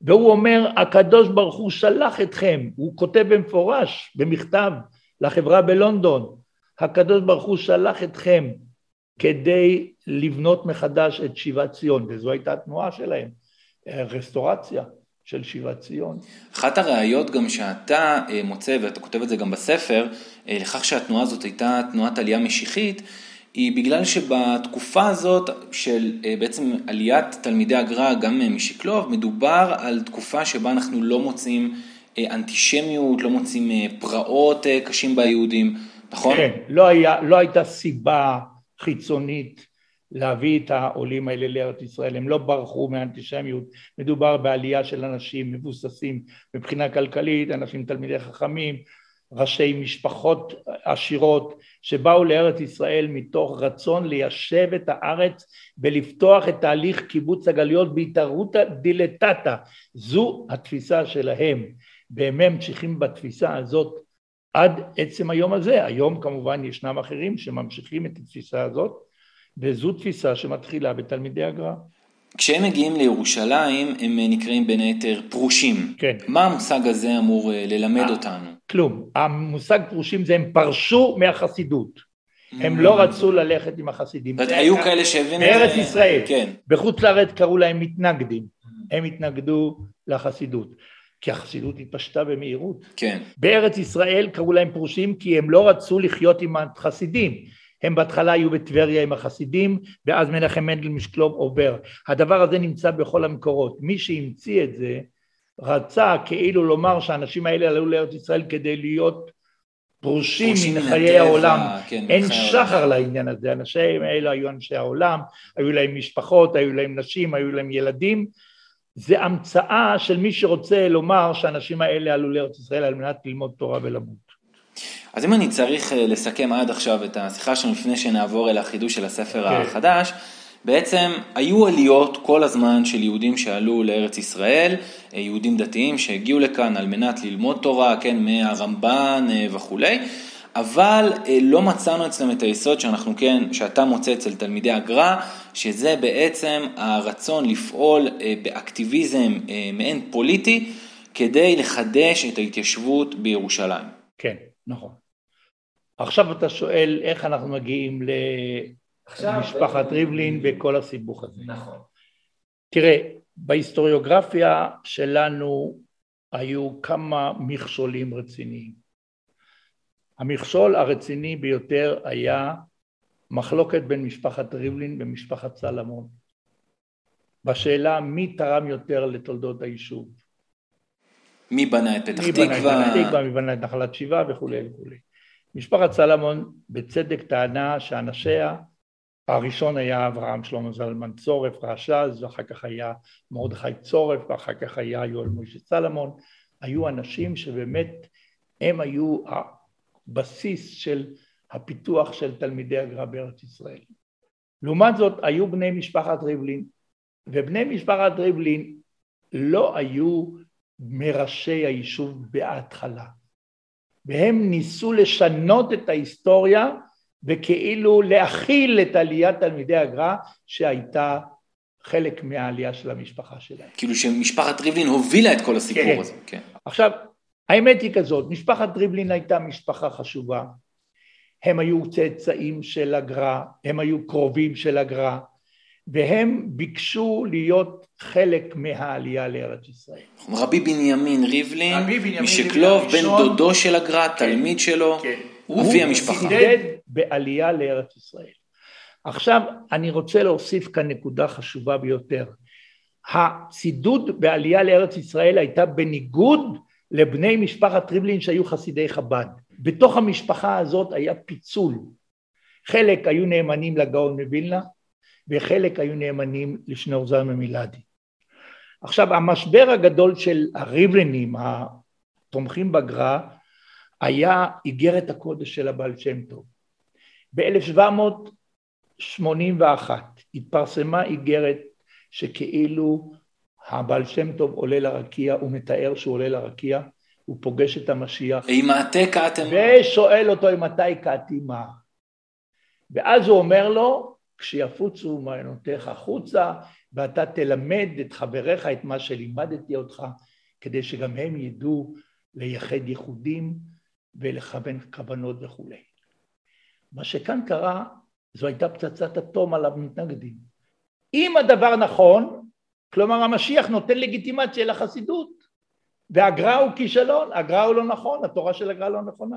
והוא אומר, הקדוש ברוך הוא שלח אתכם, הוא כותב במפורש במכתב לחברה בלונדון, הקדוש ברוך הוא שלח אתכם כדי לבנות מחדש את שיבת ציון, וזו הייתה התנועה שלהם, רסטורציה של שיבת ציון. אחת הראיות גם שאתה אה, מוצא, ואתה כותב את זה גם בספר, אה, לכך שהתנועה הזאת הייתה תנועת עלייה משיחית, היא בגלל שבתקופה הזאת של אה, בעצם עליית תלמידי הגר"א גם משקלוב, מדובר על תקופה שבה אנחנו לא מוצאים אנטישמיות, לא מוצאים פרעות קשים ביהודים, נכון? כן, לא, היה, לא הייתה סיבה חיצונית להביא את העולים האלה לארץ ישראל, הם לא ברחו מאנטישמיות, מדובר בעלייה של אנשים מבוססים מבחינה כלכלית, אנשים תלמידי חכמים, ראשי משפחות עשירות שבאו לארץ ישראל מתוך רצון ליישב את הארץ ולפתוח את תהליך קיבוץ הגלויות בהתערותא דילטטה, זו התפיסה שלהם. והם ממשיכים בתפיסה הזאת עד עצם היום הזה, היום כמובן ישנם אחרים שממשיכים את התפיסה הזאת וזו תפיסה שמתחילה בתלמידי הגר"א. כשהם מגיעים לירושלים הם נקראים בין היתר פרושים. כן. מה המושג הזה אמור אה, ללמד אותנו? כלום. המושג פרושים זה הם פרשו מהחסידות. הם לא רצו ללכת עם החסידים. היו כאלה שהבינו... בארץ ישראל. כן. בחוץ לארץ קראו להם מתנגדים. הם התנגדו לחסידות. כי החסידות התפשטה במהירות. כן. בארץ ישראל קראו להם פרושים כי הם לא רצו לחיות עם החסידים. הם בהתחלה היו בטבריה עם החסידים, ואז מנחם מנדל משקלוב עובר. הדבר הזה נמצא בכל המקורות. מי שהמציא את זה, רצה כאילו לומר שהאנשים האלה עלו לארץ ישראל כדי להיות פרושים מן חיי העולם. כן, אין שחר העולם. לעניין הזה. האנשים האלה היו אנשי העולם, היו להם משפחות, היו להם נשים, היו להם ילדים. זה המצאה של מי שרוצה לומר שהאנשים האלה עלו לארץ ישראל על מנת ללמוד תורה ולמות. אז אם אני צריך אה, לסכם עד עכשיו את השיחה שלנו לפני שנעבור אל החידוש של הספר okay. כן. החדש, בעצם היו עליות כל הזמן של יהודים שעלו לארץ ישראל, אה, יהודים דתיים שהגיעו לכאן על מנת ללמוד תורה, כן, מהרמב"ן אה, וכולי, אבל לא מצאנו אצלם את היסוד שאנחנו כן, שאתה מוצא אצל תלמידי הגר"א, שזה בעצם הרצון לפעול באקטיביזם מעין פוליטי כדי לחדש את ההתיישבות בירושלים. כן, נכון. עכשיו אתה שואל איך אנחנו מגיעים למשפחת ריבלין וכל הסיבוך הזה. נכון. תראה, בהיסטוריוגרפיה שלנו היו כמה מכשולים רציניים. המכשול הרציני ביותר היה מחלוקת בין משפחת ריבלין ומשפחת סלמון. בשאלה מי תרם יותר לתולדות היישוב. מי בנה את פתח תקווה? מי בנה את פתח תקווה, מי בנה את נחלת שבעה וכולי וכולי. משפחת סלמון בצדק טענה שאנשיה, הראשון היה אברהם שלמה זלמן צורף רעשז, ואחר כך היה מרדכי צורף, ואחר כך היה יואל מוישה סלמון, היו אנשים שבאמת הם היו הבסיס של הפיתוח של תלמידי הגר"א בארץ ישראל. לעומת זאת היו בני משפחת ריבלין, ובני משפחת ריבלין לא היו מראשי היישוב בהתחלה. והם ניסו לשנות את ההיסטוריה וכאילו להכיל את עליית תלמידי הגר"א שהייתה חלק מהעלייה של המשפחה שלהם. כאילו שמשפחת ריבלין הובילה את כל הסיפור כן. הזה. כן. עכשיו, האמת היא כזאת, משפחת ריבלין הייתה משפחה חשובה, הם היו צאצאים של הגר"א, הם היו קרובים של הגר"א, והם ביקשו להיות חלק מהעלייה לארץ ישראל. רבי בנימין ריבלין, רבי בנימין משקלוב, בן. דודו של הגר"א, תלמיד שלו, כן. הוא אבי המשפחה. צידד בעלייה לארץ ישראל. עכשיו אני רוצה להוסיף כאן נקודה חשובה ביותר. הצידוד בעלייה לארץ ישראל הייתה בניגוד לבני משפחת ריבלין שהיו חסידי חב"ד. בתוך המשפחה הזאת היה פיצול. חלק היו נאמנים לגאון מווילנה וחלק היו נאמנים לשניאור זלמן מילדי. עכשיו המשבר הגדול של הריבלינים התומכים בגר"א היה איגרת הקודש של הבעל שם טוב. ב-1781 התפרסמה איגרת שכאילו הבעל שם טוב עולה לרקיע, הוא מתאר שהוא עולה לרקיע, הוא פוגש את המשיח, עם העתק אתם... ושואל אותו מתי קעתי מה. ואז הוא אומר לו, כשיפוצו מעיינותיך החוצה, ואתה תלמד את חבריך את מה שלימדתי אותך, כדי שגם הם ידעו לייחד ייחודים ולכוון כוונות וכולי. מה שכאן קרה, זו הייתה פצצת אטום על המתנגדים. אם הדבר נכון, כלומר המשיח נותן לגיטימציה לחסידות, והגר"א הוא כישלון, הגר"א הוא לא נכון, התורה של הגר"א לא נכונה.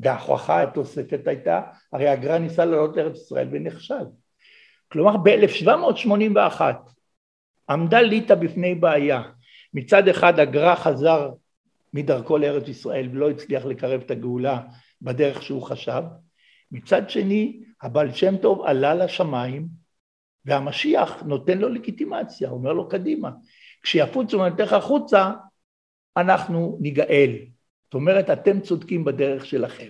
וההוכחה התוספת הייתה, הרי הגר"א ניסה לעלות לארץ ישראל ונכשל. כלומר ב-1781 עמדה ליטא בפני בעיה. מצד אחד הגר"א חזר מדרכו לארץ ישראל ולא הצליח לקרב את הגאולה בדרך שהוא חשב. מצד שני הבעל שם טוב עלה לשמיים והמשיח נותן לו לגיטימציה, אומר לו קדימה. כשיפוצו מעיינותיך החוצה אנחנו ניגאל. זאת אומרת אתם צודקים בדרך שלכם.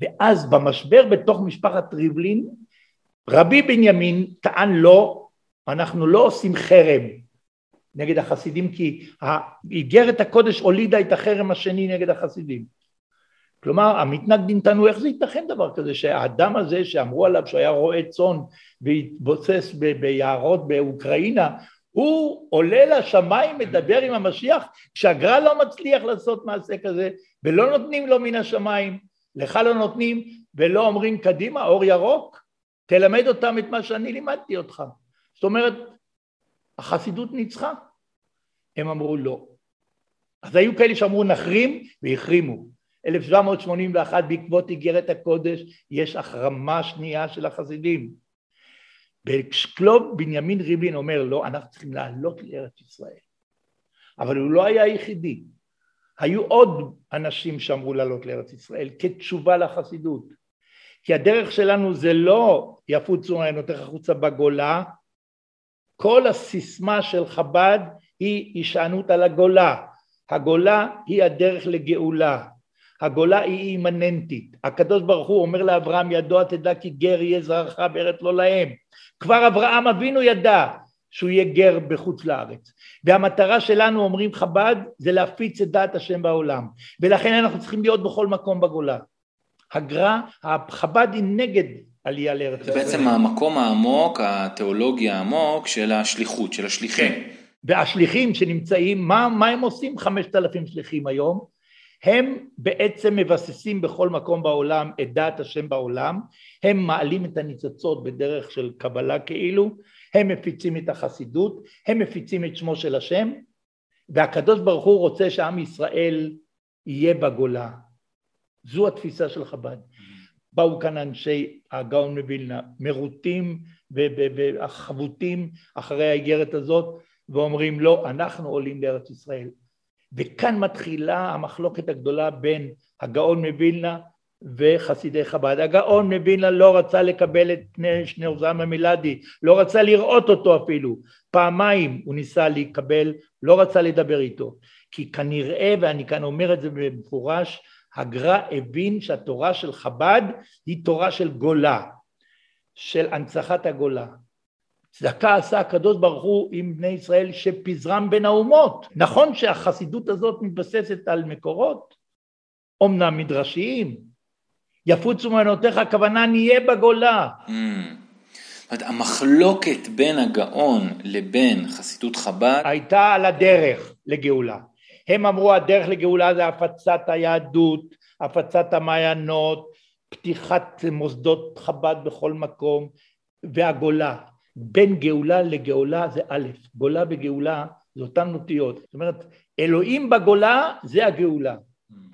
ואז במשבר בתוך משפחת ריבלין רבי בנימין טען לא, אנחנו לא עושים חרם נגד החסידים כי איגרת הקודש הולידה את החרם השני נגד החסידים. כלומר המתנגדים טענו איך זה ייתכן דבר כזה שהאדם הזה שאמרו עליו שהוא היה רועה צאן והתבוסס ביערות באוקראינה הוא עולה לשמיים מדבר עם המשיח כשהגר"א לא מצליח לעשות מעשה כזה ולא נותנים לו מן השמיים לך לא נותנים ולא אומרים קדימה אור ירוק תלמד אותם את מה שאני לימדתי אותך. זאת אומרת החסידות ניצחה. הם אמרו לא. אז היו כאלה שאמרו נחרים והחרימו. 1781 בעקבות איגרת הקודש יש החרמה שנייה של החסידים. ושקלוב בנימין ריבלין אומר לא אנחנו צריכים לעלות לארץ ישראל. אבל הוא לא היה היחידי. היו עוד אנשים שאמרו לעלות לארץ ישראל כתשובה לחסידות. כי הדרך שלנו זה לא יפוצו מעיינותיך החוצה בגולה כל הסיסמה של חב"ד היא הישענות על הגולה. הגולה היא הדרך לגאולה הגולה היא אימננטית. הקדוש ברוך הוא אומר לאברהם ידוע תדע כי גר יהיה זרעך בארץ לא להם. כבר אברהם אבינו ידע שהוא יהיה גר בחוץ לארץ. והמטרה שלנו אומרים חב"ד זה להפיץ את דעת השם בעולם ולכן אנחנו צריכים להיות בכל מקום בגולה. הגר"א, חב"ד היא נגד עלייה לארץ זה בעצם המקום העמוק, התיאולוגי העמוק של השליחות, של השליחים. כן. והשליחים שנמצאים, מה, מה הם עושים חמשת אלפים שליחים היום? הם בעצם מבססים בכל מקום בעולם את דעת השם בעולם, הם מעלים את הניצוצות בדרך של קבלה כאילו, הם מפיצים את החסידות, הם מפיצים את שמו של השם, והקדוש ברוך הוא רוצה שעם ישראל יהיה בגולה. זו התפיסה של חב"ד. באו כאן אנשי הגאון מווילנה, מרוטים וחבוטים אחרי האיגרת הזאת, ואומרים לא, אנחנו עולים לארץ ישראל. וכאן מתחילה המחלוקת הגדולה בין הגאון מווילנה וחסידי חב"ד. הגאון מווילנה לא רצה לקבל את פני שניאור זלמן מילדי, לא רצה לראות אותו אפילו. פעמיים הוא ניסה להיקבל, לא רצה לדבר איתו. כי כנראה, ואני כאן אומר את זה במפורש, הגר"א הבין שהתורה של חב"ד היא תורה של גולה, של הנצחת הגולה. צדקה עשה הקדוש ברוך הוא עם בני ישראל שפיזרם בין האומות. נכון שהחסידות הזאת מתבססת על מקורות, אומנם מדרשיים, יפוצו מעיינותיך, הכוונה נהיה בגולה. Mm. זאת אומרת, המחלוקת בין הגאון לבין חסידות חב"ד הייתה על הדרך לגאולה. הם אמרו הדרך לגאולה זה הפצת היהדות, הפצת המעיינות, פתיחת מוסדות חב"ד בכל מקום, והגולה. בין גאולה לגאולה זה א', גולה וגאולה זה אותן נוטיות. זאת אומרת, אלוהים בגולה זה הגאולה.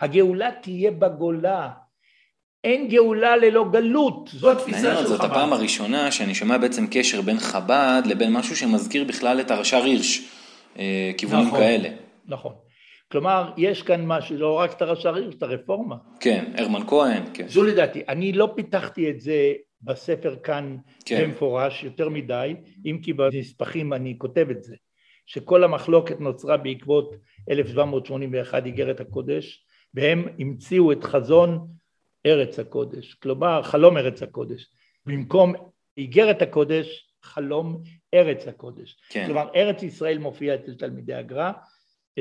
הגאולה תהיה בגולה. אין גאולה ללא גלות, זו התפיסה של חב"ד. זאת הפעם הראשונה שאני שומע בעצם קשר בין חב"ד לבין משהו שמזכיר בכלל את הרש"ר הירש, אה, כיוונים נכון, כאלה. נכון. כלומר, יש כאן משהו, לא רק את הרש"ר הירש, את הרפורמה. כן, הרמן כהן, כן. זו לדעתי. אני לא פיתחתי את זה בספר כאן כן. במפורש יותר מדי, אם כי בנספחים אני כותב את זה, שכל המחלוקת נוצרה בעקבות 1781 איגרת הקודש, והם המציאו את חזון ארץ הקודש, כלומר חלום ארץ הקודש, במקום איגרת הקודש, חלום ארץ הקודש. כן. כלומר ארץ ישראל מופיעה אצל תלמידי הגר"א,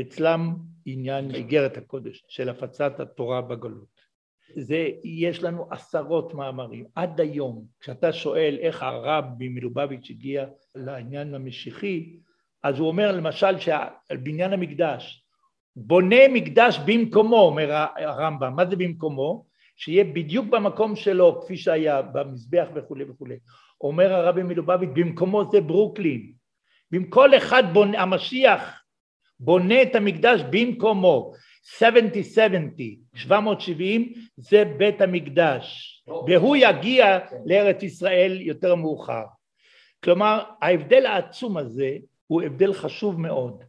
אצלם עניין איגרת הקודש של הפצת התורה בגלות. זה, יש לנו עשרות מאמרים. עד היום, כשאתה שואל איך הרבי מלובביץ' הגיע לעניין המשיחי, אז הוא אומר למשל שעל בניין המקדש, בונה מקדש במקומו, אומר הרמב"ם, מה זה במקומו? שיהיה בדיוק במקום שלו, כפי שהיה במזבח וכולי וכולי. אומר הרבי מלובביץ', במקומו זה ברוקלין. במקום אחד בונה, המשיח בונה את המקדש במקומו. 70-70, 770 זה בית המקדש, והוא יגיע לארץ ישראל יותר מאוחר. כלומר, ההבדל העצום הזה הוא הבדל חשוב מאוד,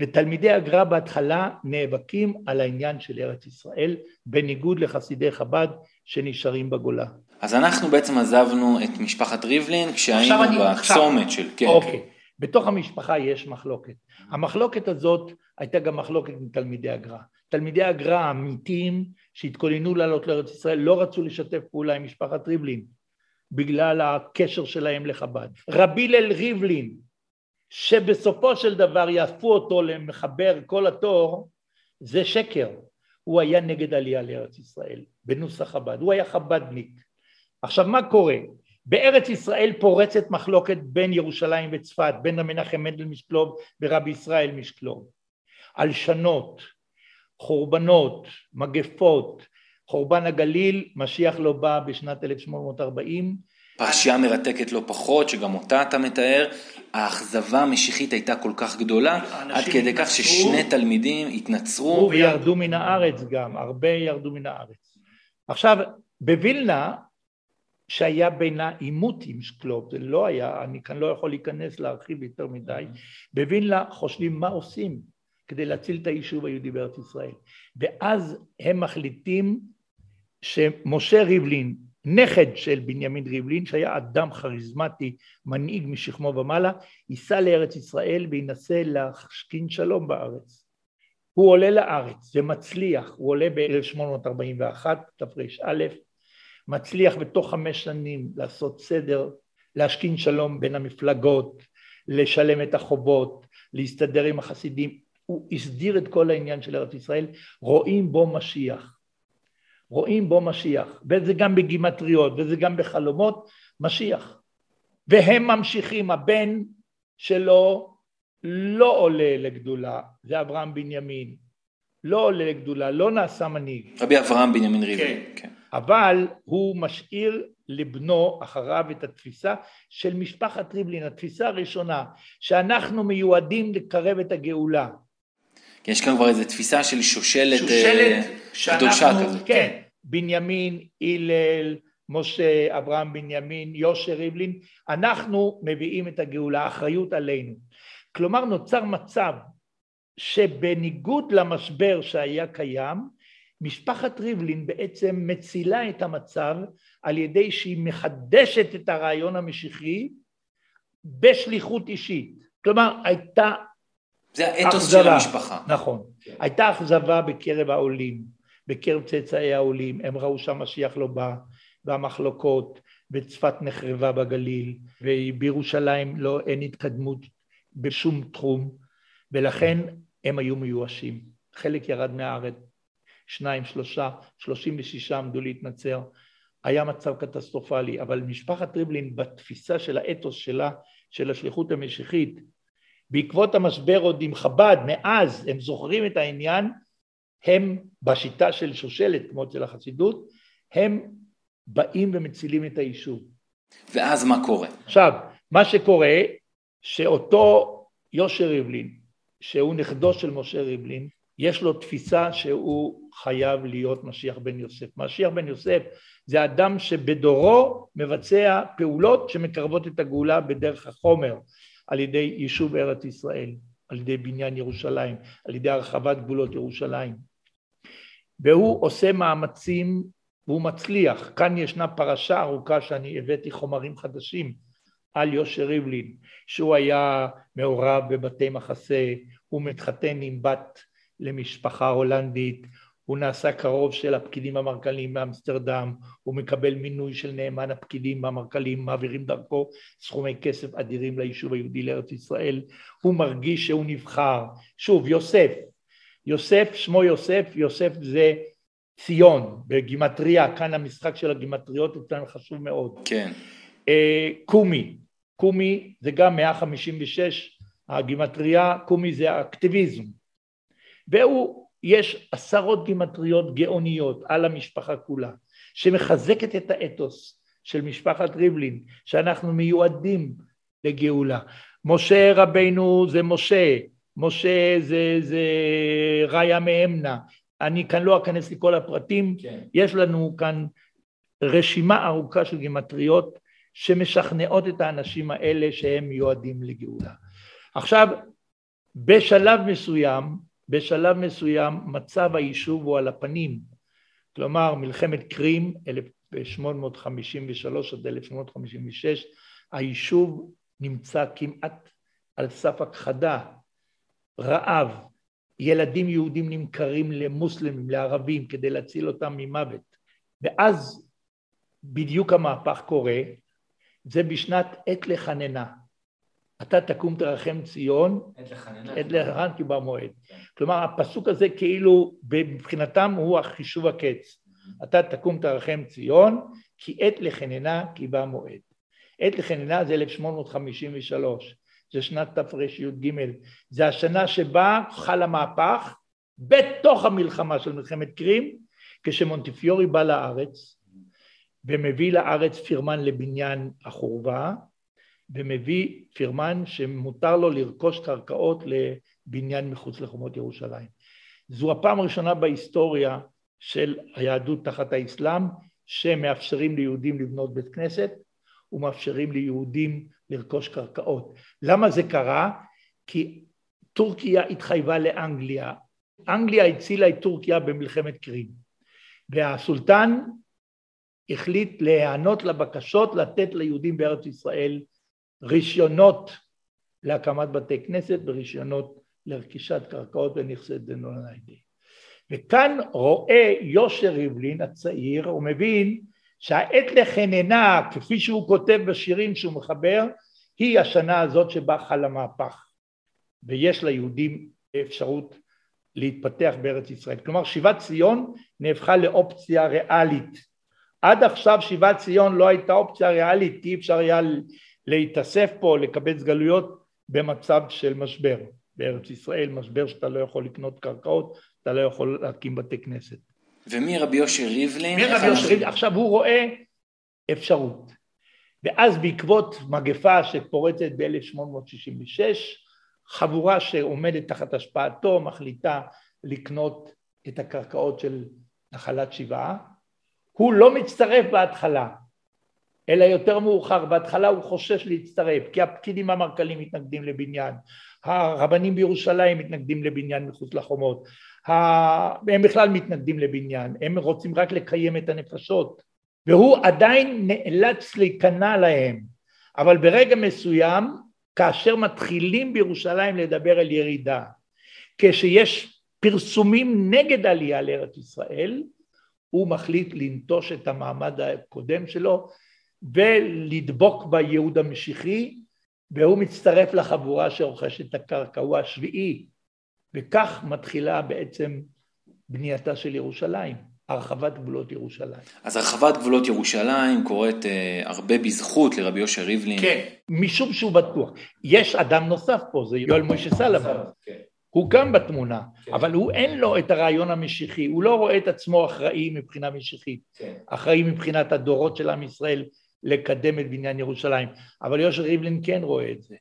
ותלמידי הגר"א בהתחלה נאבקים על העניין של ארץ ישראל, בניגוד לחסידי חב"ד שנשארים בגולה. אז אנחנו בעצם עזבנו את משפחת ריבלין כשהיינו בצומת של... כן. אוקיי. בתוך המשפחה יש מחלוקת. המחלוקת הזאת הייתה גם מחלוקת עם תלמידי הגר"א. תלמידי הגר"א האמיתיים שהתכוננו לעלות לארץ ישראל לא רצו לשתף פעולה עם משפחת ריבלין בגלל הקשר שלהם לחב"ד. רבי הלל ריבלין שבסופו של דבר יהפכו אותו למחבר כל התור זה שקר. הוא היה נגד עלייה לארץ ישראל בנוסח חב"ד, הוא היה חב"דניק. עכשיו מה קורה? בארץ ישראל פורצת מחלוקת בין ירושלים וצפת, בין המנחם מנדל משקלוב ורבי ישראל משקלוב. הלשנות, חורבנות, מגפות, חורבן הגליל, משיח לא בא בשנת 1840. פרשייה מרתקת לא פחות, שגם אותה אתה מתאר, האכזבה המשיחית הייתה כל כך גדולה, עד כדי כך ששני תלמידים התנצרו. וירדו מן הארץ גם, הרבה ירדו מן הארץ. עכשיו, בווילנה, שהיה בינה עימות עם שקלוב, זה לא היה, אני כאן לא יכול להיכנס להרחיב יותר מדי, בווילנה חושבים מה עושים, כדי להציל את היישוב היהודי בארץ ישראל. ואז הם מחליטים שמשה ריבלין, נכד של בנימין ריבלין, שהיה אדם כריזמטי, מנהיג משכמו ומעלה, ייסע לארץ ישראל וינסה להשכין שלום בארץ. הוא עולה לארץ ומצליח, הוא עולה ב-1841, תר"א, מצליח בתוך חמש שנים לעשות סדר, להשכין שלום בין המפלגות, לשלם את החובות, להסתדר עם החסידים, הוא הסדיר את כל העניין של ארץ ישראל, רואים בו משיח. רואים בו משיח, וזה גם בגימטריות, וזה גם בחלומות, משיח. והם ממשיכים, הבן שלו לא עולה לגדולה, זה אברהם בנימין, לא עולה לגדולה, לא נעשה מנהיג. רבי אברהם בנימין ריבלין, כן. כן. אבל הוא משאיר לבנו אחריו את התפיסה של משפחת ריבלין, התפיסה הראשונה, שאנחנו מיועדים לקרב את הגאולה. יש כאן כבר איזו תפיסה של שושלת, שושלת אה, קדושה כזאת. כן, בנימין, הלל, משה, אברהם בנימין, יושר ריבלין, אנחנו מביאים את הגאולה, האחריות עלינו. כלומר נוצר מצב שבניגוד למשבר שהיה קיים, משפחת ריבלין בעצם מצילה את המצב על ידי שהיא מחדשת את הרעיון המשיחי בשליחות אישית. כלומר הייתה זה האתוס של המשפחה. נכון. הייתה אכזבה בקרב העולים, בקרב צאצאי העולים, הם ראו שהמשיח לא בא, והמחלוקות, וצפת נחרבה בגליל, ובירושלים לא, אין התקדמות בשום תחום, ולכן הם היו מיואשים. חלק ירד מהארץ, שניים, שלושה, שלושים ושישה עמדו להתנצר. היה מצב קטסטרופלי, אבל משפחת ריבלין בתפיסה של האתוס שלה, של השליחות המשיחית, בעקבות המשבר עוד עם חב"ד, מאז הם זוכרים את העניין, הם בשיטה של שושלת, כמו אצל החסידות, הם באים ומצילים את היישוב. ואז מה קורה? עכשיו, מה שקורה, שאותו יושר ריבלין, שהוא נכדו של משה ריבלין, יש לו תפיסה שהוא חייב להיות משיח בן יוסף. משיח בן יוסף זה אדם שבדורו מבצע פעולות שמקרבות את הגאולה בדרך החומר, על ידי יישוב ארץ ישראל, על ידי בניין ירושלים, על ידי הרחבת גבולות ירושלים. והוא עושה מאמצים והוא מצליח. כאן ישנה פרשה ארוכה שאני הבאתי חומרים חדשים על יושר ריבלין, שהוא היה מעורב בבתי מחסה, הוא מתחתן עם בת למשפחה הולנדית, הוא נעשה קרוב של הפקידים המרכליים מאמסטרדם, הוא מקבל מינוי של נאמן הפקידים המרכליים, מעבירים דרכו סכומי כסף אדירים ליישוב היהודי לארץ ישראל, הוא מרגיש שהוא נבחר. שוב, יוסף, יוסף, שמו יוסף, יוסף זה ציון בגימטריה, כאן המשחק של הגימטריות אצלנו חשוב מאוד. כן. אה, קומי, קומי זה גם 156, הגימטריה, קומי זה האקטיביזם. והוא, יש עשרות גימטריות גאוניות על המשפחה כולה, שמחזקת את האתוס של משפחת ריבלין, שאנחנו מיועדים לגאולה. משה רבינו זה משה, משה זה, זה ראיה מאמנה, אני כאן לא אכנס לכל הפרטים, כן. יש לנו כאן רשימה ארוכה של גימטריות שמשכנעות את האנשים האלה שהם מיועדים לגאולה. עכשיו, בשלב מסוים, בשלב מסוים מצב היישוב הוא על הפנים, כלומר מלחמת קרים 1853 עד 1856, היישוב נמצא כמעט על סף הכחדה, רעב, ילדים יהודים נמכרים למוסלמים, לערבים, כדי להציל אותם ממוות. ואז בדיוק המהפך קורה, זה בשנת עת לחננה. אתה תקום תרחם ציון, עת עת לחננה כי במועד. כן. כלומר הפסוק הזה כאילו מבחינתם הוא החישוב הקץ. אתה תקום תרחם ציון, כי עת לחננה כי בא מועד. עת לחננה זה 1853. זה שנת תרי"ג, זה השנה שבה חל המהפך בתוך המלחמה של מלחמת קרים, כשמונטיפיורי בא לארץ ומביא לארץ פירמן לבניין החורבה ומביא פירמן שמותר לו לרכוש קרקעות לבניין מחוץ לחומות ירושלים. זו הפעם הראשונה בהיסטוריה של היהדות תחת האסלאם שמאפשרים ליהודים לבנות בית כנסת ומאפשרים ליהודים לרכוש קרקעות. למה זה קרה? כי טורקיה התחייבה לאנגליה. אנגליה הצילה את טורקיה במלחמת קרים. והסולטן החליט להיענות לבקשות לתת ליהודים בארץ ישראל רישיונות להקמת בתי כנסת ורישיונות לרכישת קרקעות ונכסי דנונאידי. וכאן רואה יושר ריבלין הצעיר, הוא מבין שהעת לחננה, כפי שהוא כותב בשירים שהוא מחבר, היא השנה הזאת שבה חל המהפך, ויש ליהודים אפשרות להתפתח בארץ ישראל. כלומר שיבת ציון נהפכה לאופציה ריאלית. עד עכשיו שיבת ציון לא הייתה אופציה ריאלית, כי אי אפשר היה להתאסף פה, לקבץ גלויות במצב של משבר בארץ ישראל, משבר שאתה לא יכול לקנות קרקעות, אתה לא יכול להקים בתי כנסת. ומי רבי יושר ריבלין? מי רבי יושר ריבלין? עכשיו הוא רואה אפשרות. ואז בעקבות מגפה שפורצת ב-1866, חבורה שעומדת תחת השפעתו מחליטה לקנות את הקרקעות של נחלת שבעה. הוא לא מצטרף בהתחלה, אלא יותר מאוחר, בהתחלה הוא חושש להצטרף, כי הפקידים המרכלים מתנגדים לבניין, הרבנים בירושלים מתנגדים לבניין מחוץ לחומות, הם בכלל מתנגדים לבניין, הם רוצים רק לקיים את הנפשות, והוא עדיין נאלץ להיכנע להם, אבל ברגע מסוים, כאשר מתחילים בירושלים לדבר על ירידה, כשיש פרסומים נגד עלייה לארץ ישראל, הוא מחליט לנטוש את המעמד הקודם שלו ולדבוק בייעוד המשיחי, והוא מצטרף לחבורה שרוכשת את הקרקע, הוא השביעי, וכך מתחילה בעצם בנייתה של ירושלים. הרחבת גבולות ירושלים. אז הרחבת גבולות ירושלים קורית אה, הרבה בזכות לרבי יושר ריבלין. כן, משום שהוא בטוח. יש אדם נוסף פה, זה יואל מוישה סלמן. כן. הוא גם בתמונה, כן. אבל הוא אין לו את הרעיון המשיחי, הוא לא רואה את עצמו אחראי מבחינה משיחית, כן. אחראי מבחינת הדורות של עם ישראל לקדם את בניין ירושלים, אבל יושר ריבלין כן רואה את זה.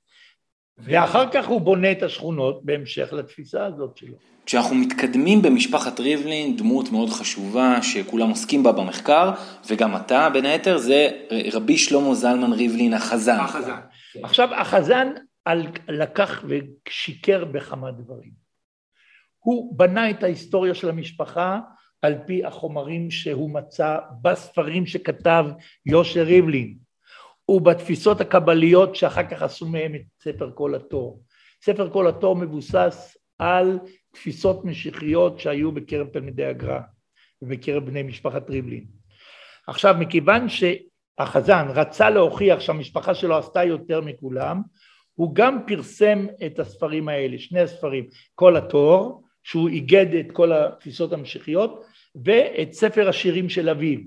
ואחר כך הוא בונה את השכונות בהמשך לתפיסה הזאת שלו. כשאנחנו מתקדמים במשפחת ריבלין, דמות מאוד חשובה שכולם עוסקים בה במחקר, וגם אתה בין היתר, זה רבי שלמה זלמן ריבלין החזן. החזן. עכשיו החזן לקח ושיקר בכמה דברים. הוא בנה את ההיסטוריה של המשפחה על פי החומרים שהוא מצא בספרים שכתב יושר ריבלין ובתפיסות הקבליות שאחר כך עשו מהם את ספר כל התור. ספר כל התור מבוסס על תפיסות משיחיות שהיו בקרב תלמידי הגר"א ובקרב בני משפחת ריבלין. עכשיו מכיוון שהחזן רצה להוכיח שהמשפחה שלו עשתה יותר מכולם הוא גם פרסם את הספרים האלה, שני הספרים, כל התור שהוא איגד את כל התפיסות המשיחיות ואת ספר השירים של אביו.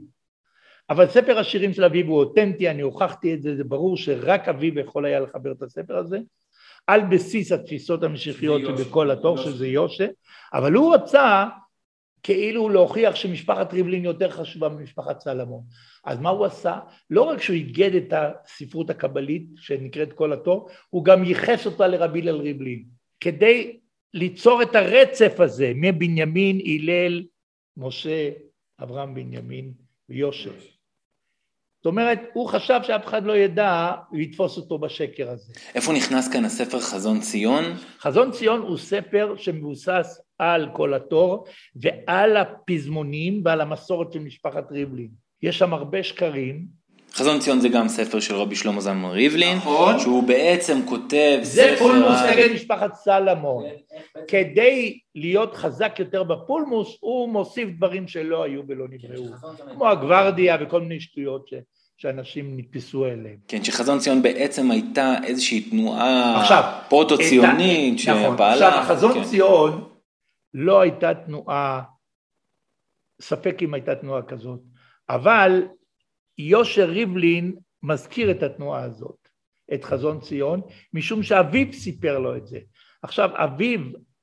אבל ספר השירים של אביו הוא אותנטי, אני הוכחתי את זה, זה ברור שרק אביו יכול היה לחבר את הספר הזה, על בסיס התפיסות המשיחיות שבכל התור, שזה יושה, אבל הוא רצה כאילו להוכיח שמשפחת ריבלין יותר חשובה ממשפחת סלמון. אז מה הוא עשה? לא רק שהוא איגד את הספרות הקבלית שנקראת כל התור, הוא גם ייחס אותה לרבי הלל ריבלין, כדי ליצור את הרצף הזה מבנימין, הלל, משה, אברהם בנימין ויושב. זאת אומרת, הוא חשב שאף אחד לא ידע לתפוס אותו בשקר הזה. איפה נכנס כאן הספר חזון ציון? חזון ציון הוא ספר שמבוסס על כל התור ועל הפזמונים ועל המסורת של משפחת ריבלין. יש שם הרבה שקרים, חזון ציון זה גם ספר של רבי שלמה זלמן ריבלין, נכון, שהוא בעצם כותב זה ספר... זה פולמוס נגד משפחת סלמון. כדי להיות חזק יותר בפולמוס, הוא מוסיף דברים שלא היו ולא נבראו. כמו הגוורדיה וכל מיני שטויות ש... שאנשים נתפסו אליהם. כן, שחזון ציון בעצם הייתה איזושהי תנועה עכשיו, פרוטו-ציונית שפעלה. נכון, עכשיו חזון כן. ציון לא הייתה תנועה, ספק אם הייתה תנועה כזאת, אבל יושר ריבלין מזכיר את התנועה הזאת, את חזון ציון, משום שאביו סיפר לו את זה. עכשיו אביו,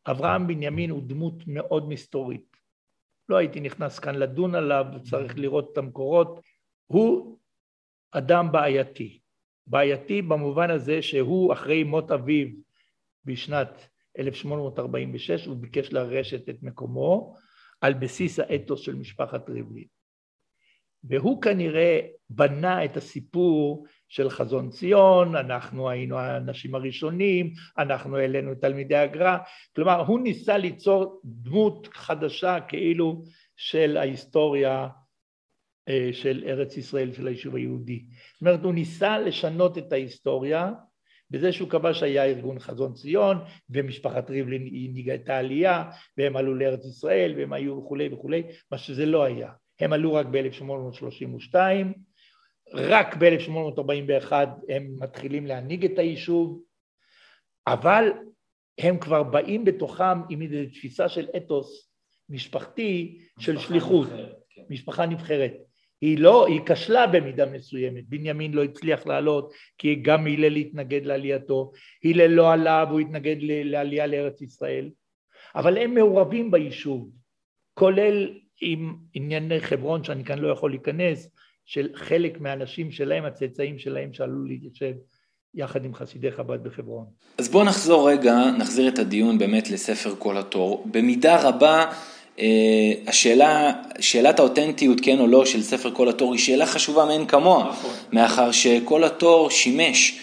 אברהם בנימין, הוא דמות מאוד מסתורית. לא הייתי נכנס כאן לדון עליו, צריך לראות את המקורות. הוא אדם בעייתי. בעייתי במובן הזה שהוא אחרי מות אביו בשנת 1846, הוא ביקש לרשת את מקומו על בסיס האתוס של משפחת ריבלין. והוא כנראה בנה את הסיפור של חזון ציון, אנחנו היינו האנשים הראשונים, אנחנו העלינו תלמידי הגר"א, כלומר הוא ניסה ליצור דמות חדשה כאילו של ההיסטוריה אה, של ארץ ישראל, של היישוב היהודי. זאת אומרת הוא ניסה לשנות את ההיסטוריה בזה שהוא קבע שהיה ארגון חזון ציון ומשפחת ריבלין הנהיגה את העלייה והם עלו לארץ ישראל והם היו וכולי וכולי, מה שזה לא היה. הם עלו רק ב-1832, רק ב-1841 הם מתחילים להנהיג את היישוב, אבל הם כבר באים בתוכם עם איזו תפיסה של אתוס משפחתי של שליחות, נבחרת, כן. משפחה נבחרת. היא לא, היא כשלה במידה מסוימת, בנימין לא הצליח לעלות כי גם הלל התנגד לעלייתו, הלל לא עלה והוא התנגד לעלייה לארץ ישראל, אבל הם מעורבים ביישוב, כולל עם ענייני חברון שאני כאן לא יכול להיכנס, של חלק מהאנשים שלהם, הצאצאים שלהם שעלו להתיישב יחד עם חסידי חב"ד בחברון. אז בואו נחזור רגע, נחזיר את הדיון באמת לספר כל התור. במידה רבה אה, השאלה, שאלת האותנטיות כן או לא של ספר כל התור היא שאלה חשובה מאין כמוה, נכון. מאחר שכל התור שימש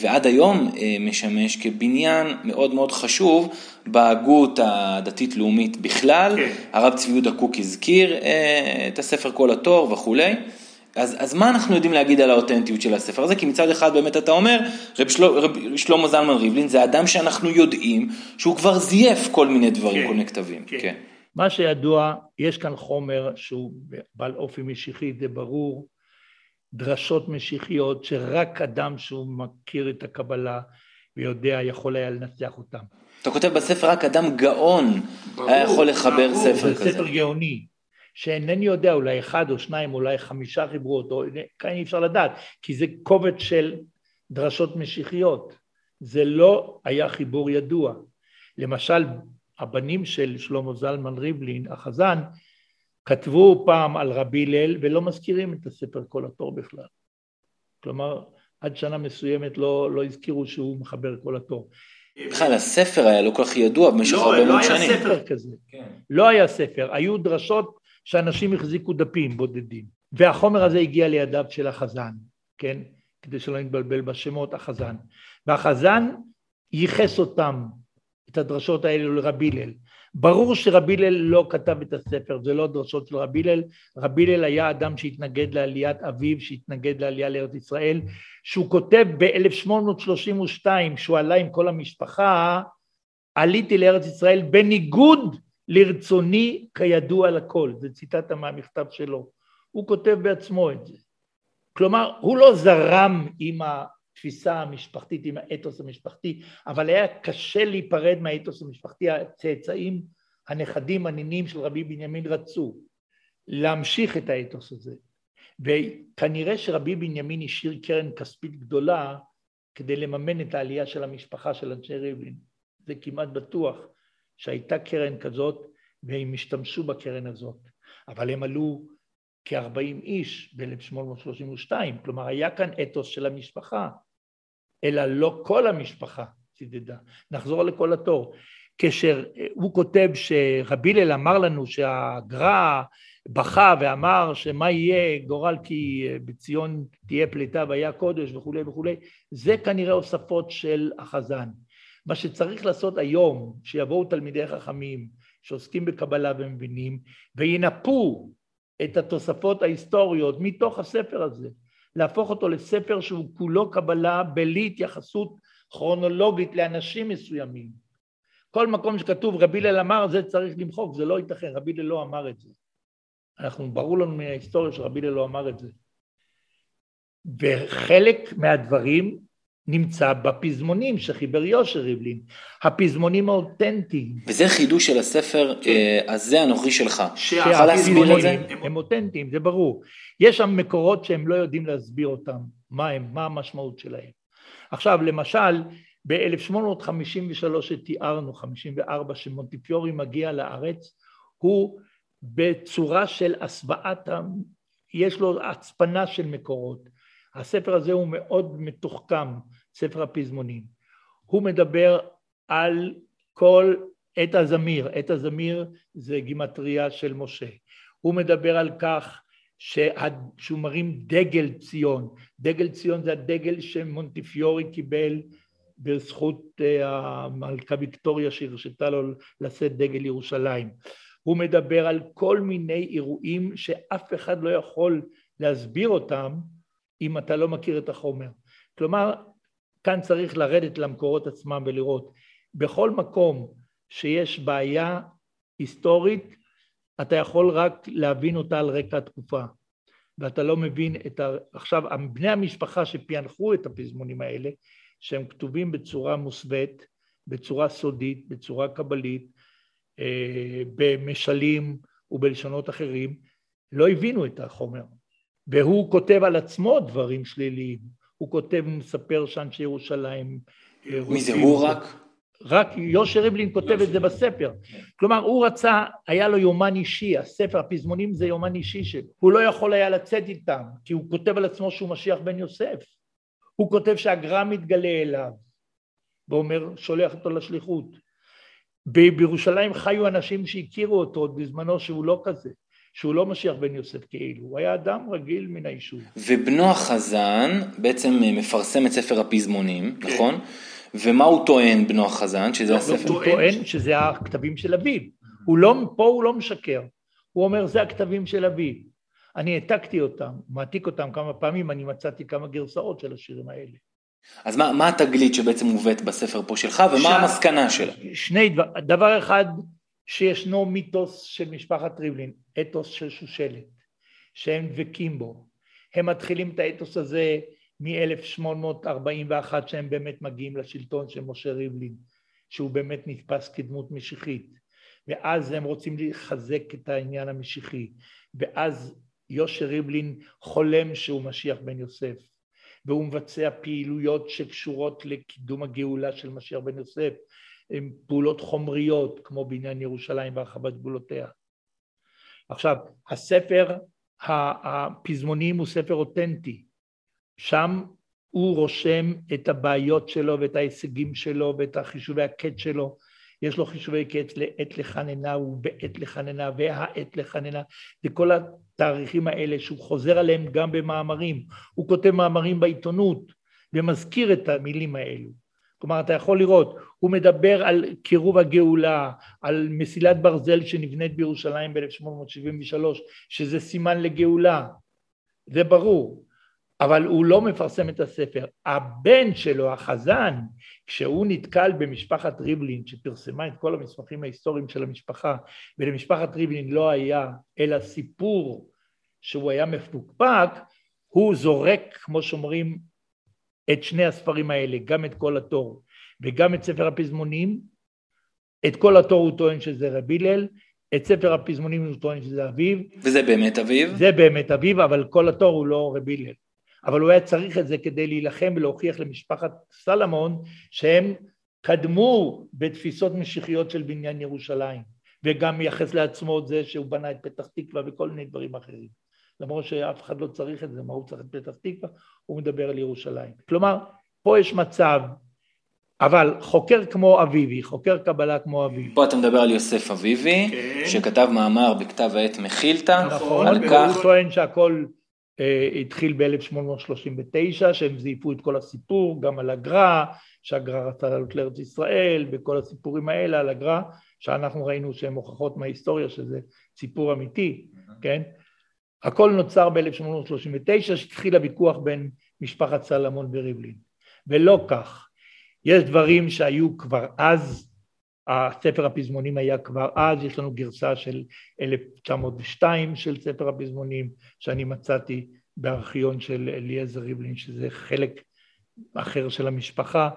ועד היום אה, משמש כבניין מאוד מאוד חשוב בהגות הדתית-לאומית בכלל. כן. הרב צבי יהודה קוק הזכיר אה, את הספר כל התור וכולי. אז, אז מה אנחנו יודעים להגיד על האותנטיות של הספר הזה? כי מצד אחד באמת אתה אומר, רב, של, רב שלמה זלמן ריבלין זה אדם שאנחנו יודעים שהוא כבר זייף כל מיני דברים, כן, כל מיני כתבים. כן. כן. מה שידוע, יש כאן חומר שהוא בעל אופי משיחי, זה ברור, דרשות משיחיות שרק אדם שהוא מכיר את הקבלה ויודע יכול היה לנצח אותם. אתה כותב בספר רק אדם גאון ברור, היה יכול לחבר ברור, ספר כזה. זה ספר גאוני, שאינני יודע, אולי אחד או שניים, אולי חמישה חיברו אותו, כאן אי אפשר לדעת, כי זה קובץ של דרשות משיחיות. זה לא היה חיבור ידוע. למשל, הבנים של שלמה זלמן ריבלין, החזן, כתבו פעם על רבי הלל ולא מזכירים את הספר כל התור בכלל. כלומר, עד שנה מסוימת לא, לא הזכירו שהוא מחבר כל התור. בכלל הספר היה לא כל כך ידוע במשך לא, הרבה מאוד שנים. לא היה ספר כזה. כן. לא היה ספר, היו דרשות שאנשים החזיקו דפים בודדים. והחומר הזה הגיע לידיו של החזן, כן? כדי שלא נתבלבל בשמות, החזן. והחזן ייחס אותם, את הדרשות האלו לרבי הלל. ברור שרבי הלל לא כתב את הספר, זה לא דרשות של רבי הלל, רבי הלל היה אדם שהתנגד לעליית אביו, שהתנגד לעלייה לארץ ישראל, שהוא כותב ב-1832, שהוא עלה עם כל המשפחה, עליתי לארץ ישראל בניגוד לרצוני כידוע לכל, זה ציטטה מהמכתב שלו, הוא כותב בעצמו את זה. כלומר, הוא לא זרם עם התפיסה המשפחתית, עם האתוס המשפחתי, אבל היה קשה להיפרד מהאתוס המשפחתי, הצאצאים, הנכדים, הנינים של רבי בנימין רצו להמשיך את האתוס הזה. וכנראה שרבי בנימין השאיר קרן כספית גדולה כדי לממן את העלייה של המשפחה של אנשי ריבלין. זה כמעט בטוח שהייתה קרן כזאת והם השתמשו בקרן הזאת. אבל הם עלו כ-40 איש ב-1832, כלומר היה כאן אתוס של המשפחה, אלא לא כל המשפחה צידדה. נחזור לכל התור. כשהוא כותב שרבי הלל אמר לנו שהגר"א בכה ואמר שמה יהיה גורל כי בציון תהיה פליטה והיה קודש וכולי וכולי, זה כנראה הוספות של החזן. מה שצריך לעשות היום, שיבואו תלמידי חכמים שעוסקים בקבלה ומבינים, וינפו את התוספות ההיסטוריות מתוך הספר הזה, להפוך אותו לספר שהוא כולו קבלה בלי התייחסות כרונולוגית לאנשים מסוימים. כל מקום שכתוב רבי הלל אמר זה צריך למחוק, זה לא ייתכן, רבי הלל לא אמר את זה. אנחנו, ברור לנו מההיסטוריה שרבי הלל לא אמר את זה. וחלק מהדברים נמצא בפזמונים שחיבר יושר ריבלין, הפזמונים האותנטיים. וזה חידוש של הספר. אה, הזה הנוכחי שלך. זה? הם אותנטיים, זה ברור. יש שם מקורות שהם לא יודעים להסביר אותם, מה הם, מה המשמעות שלהם. עכשיו, למשל, ב-1853 שתיארנו, 54, שמונטיפיורי מגיע לארץ, הוא בצורה של הסוואת, יש לו הצפנה של מקורות. הספר הזה הוא מאוד מתוחכם, ספר הפזמונים. הוא מדבר על כל עת הזמיר, עת הזמיר זה גימטריה של משה. הוא מדבר על כך שהוא מרים דגל ציון, דגל ציון זה הדגל שמונטיפיורי קיבל בזכות אה, המלכה ויקטוריה שהרשתה לו לשאת דגל ירושלים. הוא מדבר על כל מיני אירועים שאף אחד לא יכול להסביר אותם אם אתה לא מכיר את החומר. כלומר, כאן צריך לרדת למקורות עצמם ולראות. בכל מקום שיש בעיה היסטורית, אתה יכול רק להבין אותה על רקע התקופה. ואתה לא מבין את ה... עכשיו, בני המשפחה שפענחו את הפזמונים האלה, שהם כתובים בצורה מוסווית, בצורה סודית, בצורה קבלית, אה, במשלים ובלשונות אחרים, לא הבינו את החומר. והוא כותב על עצמו דברים שליליים. הוא כותב, הוא מספר שאנשי ירושלים... אה, מי זה, הוא רק? רק יושר ריבלין כותב את זה בספר. כלומר, הוא רצה, היה לו יומן אישי, הספר, הפזמונים זה יומן אישי שלו. הוא לא יכול היה לצאת איתם, כי הוא כותב על עצמו שהוא משיח בן יוסף. הוא כותב שהגר"א מתגלה אליו, ואומר, שולח אותו לשליחות. בירושלים חיו אנשים שהכירו אותו עוד בזמנו שהוא לא כזה. שהוא לא משיח בן יוסף כאילו, הוא היה אדם רגיל מן היישוב. ובנו החזן בעצם מפרסם את ספר הפזמונים, כן. נכון? ומה הוא טוען בנו החזן, שזה לא, הספר? הוא טוען שזה הכתבים של אביו. הוא לא, פה הוא לא משקר. הוא אומר, זה הכתבים של אביו. אני העתקתי אותם, מעתיק אותם כמה פעמים, אני מצאתי כמה גרסאות של השירים האלה. אז מה, מה התגלית שבעצם מובאת בספר פה שלך, ומה ש... המסקנה שלה? שני דבר, דבר אחד, שישנו מיתוס של משפחת ריבלין, אתוס של שושלת, שהם דבקים בו. הם מתחילים את האתוס הזה מ-1841 שהם באמת מגיעים לשלטון של משה ריבלין, שהוא באמת נתפס כדמות משיחית, ואז הם רוצים לחזק את העניין המשיחי, ואז יושר ריבלין חולם שהוא משיח בן יוסף, והוא מבצע פעילויות שקשורות לקידום הגאולה של משיח בן יוסף, פעולות חומריות כמו בעניין ירושלים והרחבת גבולותיה. עכשיו, הספר הפזמונים הוא ספר אותנטי, שם הוא רושם את הבעיות שלו ואת ההישגים שלו ואת החישובי הקט שלו. יש לו חישובי קט לעת לחננה ובעת לחננה והעת לחננה וכל התאריכים האלה שהוא חוזר עליהם גם במאמרים. הוא כותב מאמרים בעיתונות ומזכיר את המילים האלו. כלומר אתה יכול לראות, הוא מדבר על קירוב הגאולה, על מסילת ברזל שנבנית בירושלים ב-1873 שזה סימן לגאולה, זה ברור. אבל הוא לא מפרסם את הספר. הבן שלו, החזן, כשהוא נתקל במשפחת ריבלין, שפרסמה את כל המסמכים ההיסטוריים של המשפחה, ולמשפחת ריבלין לא היה אלא סיפור שהוא היה מפוקפק, הוא זורק, כמו שאומרים, את שני הספרים האלה, גם את כל התור וגם את ספר הפזמונים. את כל התור הוא טוען שזה רבי הלל, את ספר הפזמונים הוא טוען שזה אביו. וזה באמת אביו? זה באמת אביו, אבל כל התור הוא לא רבי הלל. אבל הוא היה צריך את זה כדי להילחם ולהוכיח למשפחת סלמון שהם קדמו בתפיסות משיחיות של בניין ירושלים וגם מייחס לעצמו את זה שהוא בנה את פתח תקווה וכל מיני דברים אחרים למרות שאף אחד לא צריך את זה, מה הוא צריך את פתח תקווה? הוא מדבר על ירושלים. כלומר, פה יש מצב, אבל חוקר כמו אביבי, חוקר קבלה כמו אביבי. פה אתה מדבר על יוסף אביבי, כן. שכתב מאמר בכתב העת מחילתא, נכון, על כך... הוא טוען שהכל אה, התחיל ב-1839, שהם זייפו את כל הסיפור, גם על הגר"א, שהגר"א רצה לעלות לארץ ישראל, וכל הסיפורים האלה על הגר"א, שאנחנו ראינו שהן הוכחות מההיסטוריה שזה סיפור אמיתי, כן? הכל נוצר ב-1839, שהתחיל הוויכוח בין משפחת סלמון וריבלין. ולא כך. יש דברים שהיו כבר אז הספר הפזמונים היה כבר אז, יש לנו גרסה של 1902 של ספר הפזמונים שאני מצאתי בארכיון של אליעזר ריבלין, שזה חלק אחר של המשפחה.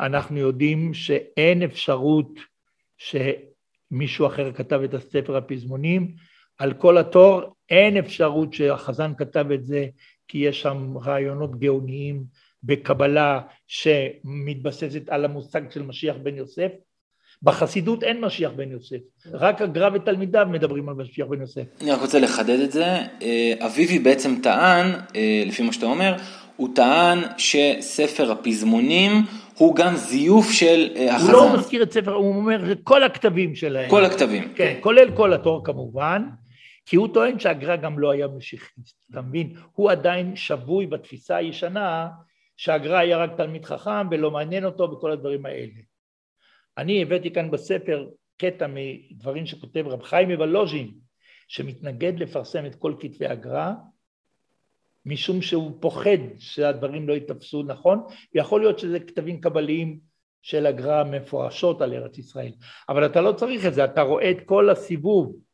אנחנו יודעים שאין אפשרות שמישהו אחר כתב את הספר הפזמונים, על כל התור אין אפשרות שהחזן כתב את זה כי יש שם רעיונות גאוניים בקבלה שמתבססת על המושג של משיח בן יוסף, בחסידות אין משיח בן יוסף, רק הגר"א ותלמידיו מדברים על משיח בן יוסף. אני רק רוצה לחדד את זה, אה, אביבי בעצם טען, אה, לפי מה שאתה אומר, הוא טען שספר הפזמונים הוא גם זיוף של אה, החזן. הוא לא מזכיר את ספר, הוא אומר כל הכתבים שלהם. כל הכתבים. כן, כולל כל התור כמובן, כי הוא טוען שהגר"א גם לא היה משיחיסט, אתה מבין? הוא עדיין שבוי בתפיסה הישנה שהגר"א היה רק תלמיד חכם ולא מעניין אותו וכל הדברים האלה. אני הבאתי כאן בספר קטע מדברים שכותב רב חיים מוולוז'ין, שמתנגד לפרסם את כל כתבי הגר"א, משום שהוא פוחד שהדברים לא ייתפסו נכון, ויכול להיות שזה כתבים קבליים של הגר"א מפורשות על ארץ ישראל. אבל אתה לא צריך את זה, אתה רואה את כל הסיבוב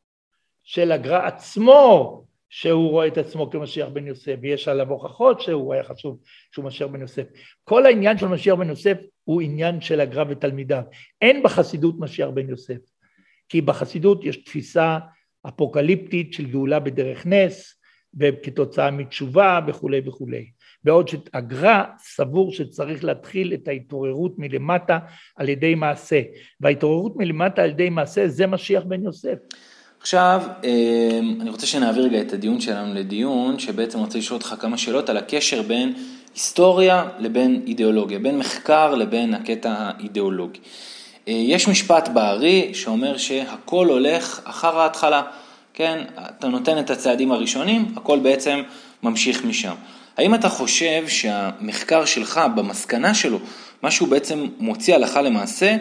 של הגר"א עצמו שהוא רואה את עצמו כמשיח בן יוסף, ויש עליו הוכחות שהוא היה חשוב שהוא משיח בן יוסף. כל העניין של משיח בן יוסף הוא עניין של הגר"א ותלמידיו. אין בחסידות משיח בן יוסף, כי בחסידות יש תפיסה אפוקליפטית של גאולה בדרך נס, וכתוצאה מתשובה וכולי וכולי. בעוד שהגר"א סבור שצריך להתחיל את ההתעוררות מלמטה על ידי מעשה, וההתעוררות מלמטה על ידי מעשה זה משיח בן יוסף. עכשיו, אמ, אני רוצה שנעביר רגע את הדיון שלנו לדיון, שבעצם רוצה לשאול אותך כמה שאלות על הקשר בין היסטוריה לבין אידיאולוגיה, בין מחקר לבין הקטע האידיאולוגי. אה, יש משפט בארי שאומר שהכל הולך אחר ההתחלה, כן? אתה נותן את הצעדים הראשונים, הכל בעצם ממשיך משם. האם אתה חושב שהמחקר שלך, במסקנה שלו, מה שהוא בעצם מוציא הלכה למעשה,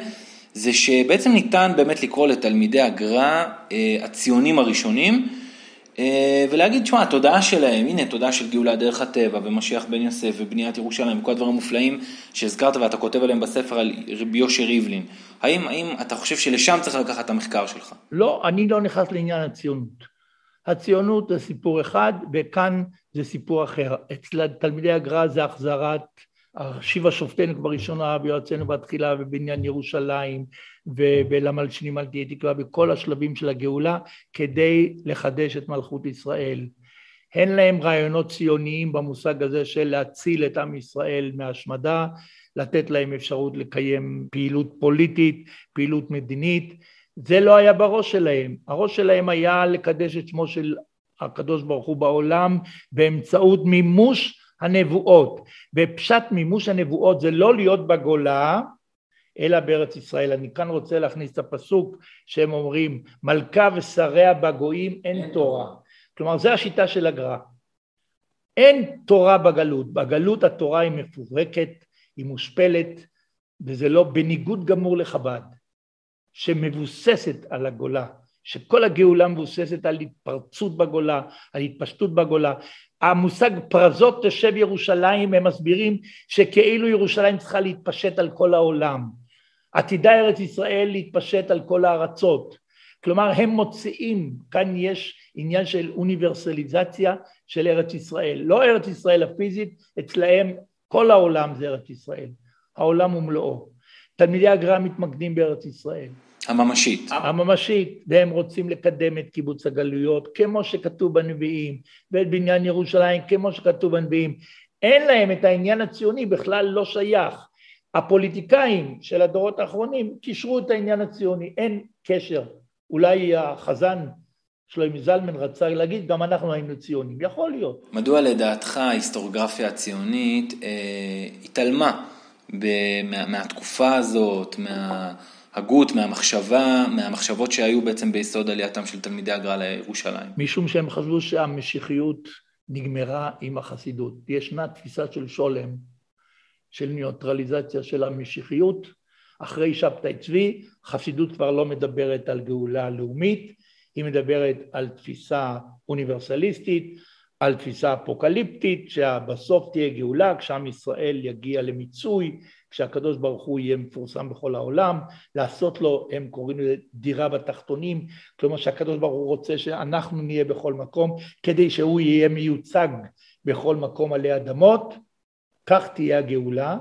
זה שבעצם ניתן באמת לקרוא לתלמידי הגר"א אה, הציונים הראשונים, אה, ולהגיד, שמע, התודעה שלהם, הנה תודעה של גאולה דרך הטבע ומשיח בן יוסף ובניית ירושלים וכל הדברים המופלאים שהזכרת ואתה כותב עליהם בספר על רבי יושר ריבלין. האם, האם אתה חושב שלשם צריך לקחת את המחקר שלך? לא, אני לא נכנס לעניין הציונות. הציונות זה סיפור אחד וכאן זה סיפור אחר. אצל תלמידי הגר"א זה החזרת השיבה שופטינו בראשונה ויועצינו בתחילה ובניין ירושלים ולמלשינים על תהיה תקווה בכל השלבים של הגאולה כדי לחדש את מלכות ישראל. אין להם רעיונות ציוניים במושג הזה של להציל את עם ישראל מהשמדה, לתת להם אפשרות לקיים פעילות פוליטית, פעילות מדינית, זה לא היה בראש שלהם, הראש שלהם היה לקדש את שמו של הקדוש ברוך הוא בעולם באמצעות מימוש הנבואות. ופשט מימוש הנבואות זה לא להיות בגולה, אלא בארץ ישראל. אני כאן רוצה להכניס את הפסוק שהם אומרים, מלכה ושריה בגויים אין, אין תורה. תורה. כלומר, זו השיטה של הגר"א. אין תורה בגלות. בגלות התורה היא מפורקת, היא מושפלת, וזה לא בניגוד גמור לחב"ד, שמבוססת על הגולה. שכל הגאולה מבוססת על התפרצות בגולה, על התפשטות בגולה. המושג פרזות תשב ירושלים, הם מסבירים שכאילו ירושלים צריכה להתפשט על כל העולם. עתידה ארץ ישראל להתפשט על כל הארצות. כלומר הם מוציאים, כאן יש עניין של אוניברסליזציה של ארץ ישראל. לא ארץ ישראל הפיזית, אצלהם כל העולם זה ארץ ישראל. העולם ומלואו. תלמידי הגר"א מתמקדים בארץ ישראל. הממשית. הממשית, והם רוצים לקדם את קיבוץ הגלויות, כמו שכתוב בנביאים, ואת בניין ירושלים, כמו שכתוב בנביאים. אין להם את העניין הציוני, בכלל לא שייך. הפוליטיקאים של הדורות האחרונים קישרו את העניין הציוני, אין קשר. אולי החזן שלוימי זלמן רצה להגיד, גם אנחנו היינו ציונים, יכול להיות. מדוע לדעתך ההיסטוריוגרפיה הציונית אה, התעלמה מה, מהתקופה הזאת, מההגות, מהמחשבה, מהמחשבות שהיו בעצם ביסוד עלייתם של תלמידי הגר"א לירושלים? משום שהם חשבו שהמשיחיות נגמרה עם החסידות. ישנה תפיסה של שולם, של ניוטרליזציה של המשיחיות. אחרי שבתאי צבי, חסידות כבר לא מדברת על גאולה לאומית, היא מדברת על תפיסה אוניברסליסטית, על תפיסה אפוקליפטית שבסוף תהיה גאולה כשעם ישראל יגיע למיצוי, כשהקדוש ברוך הוא יהיה מפורסם בכל העולם, לעשות לו, הם קוראים לזה דירה בתחתונים, כלומר שהקדוש ברוך הוא רוצה שאנחנו נהיה בכל מקום כדי שהוא יהיה מיוצג בכל מקום עלי אדמות, כך תהיה הגאולה,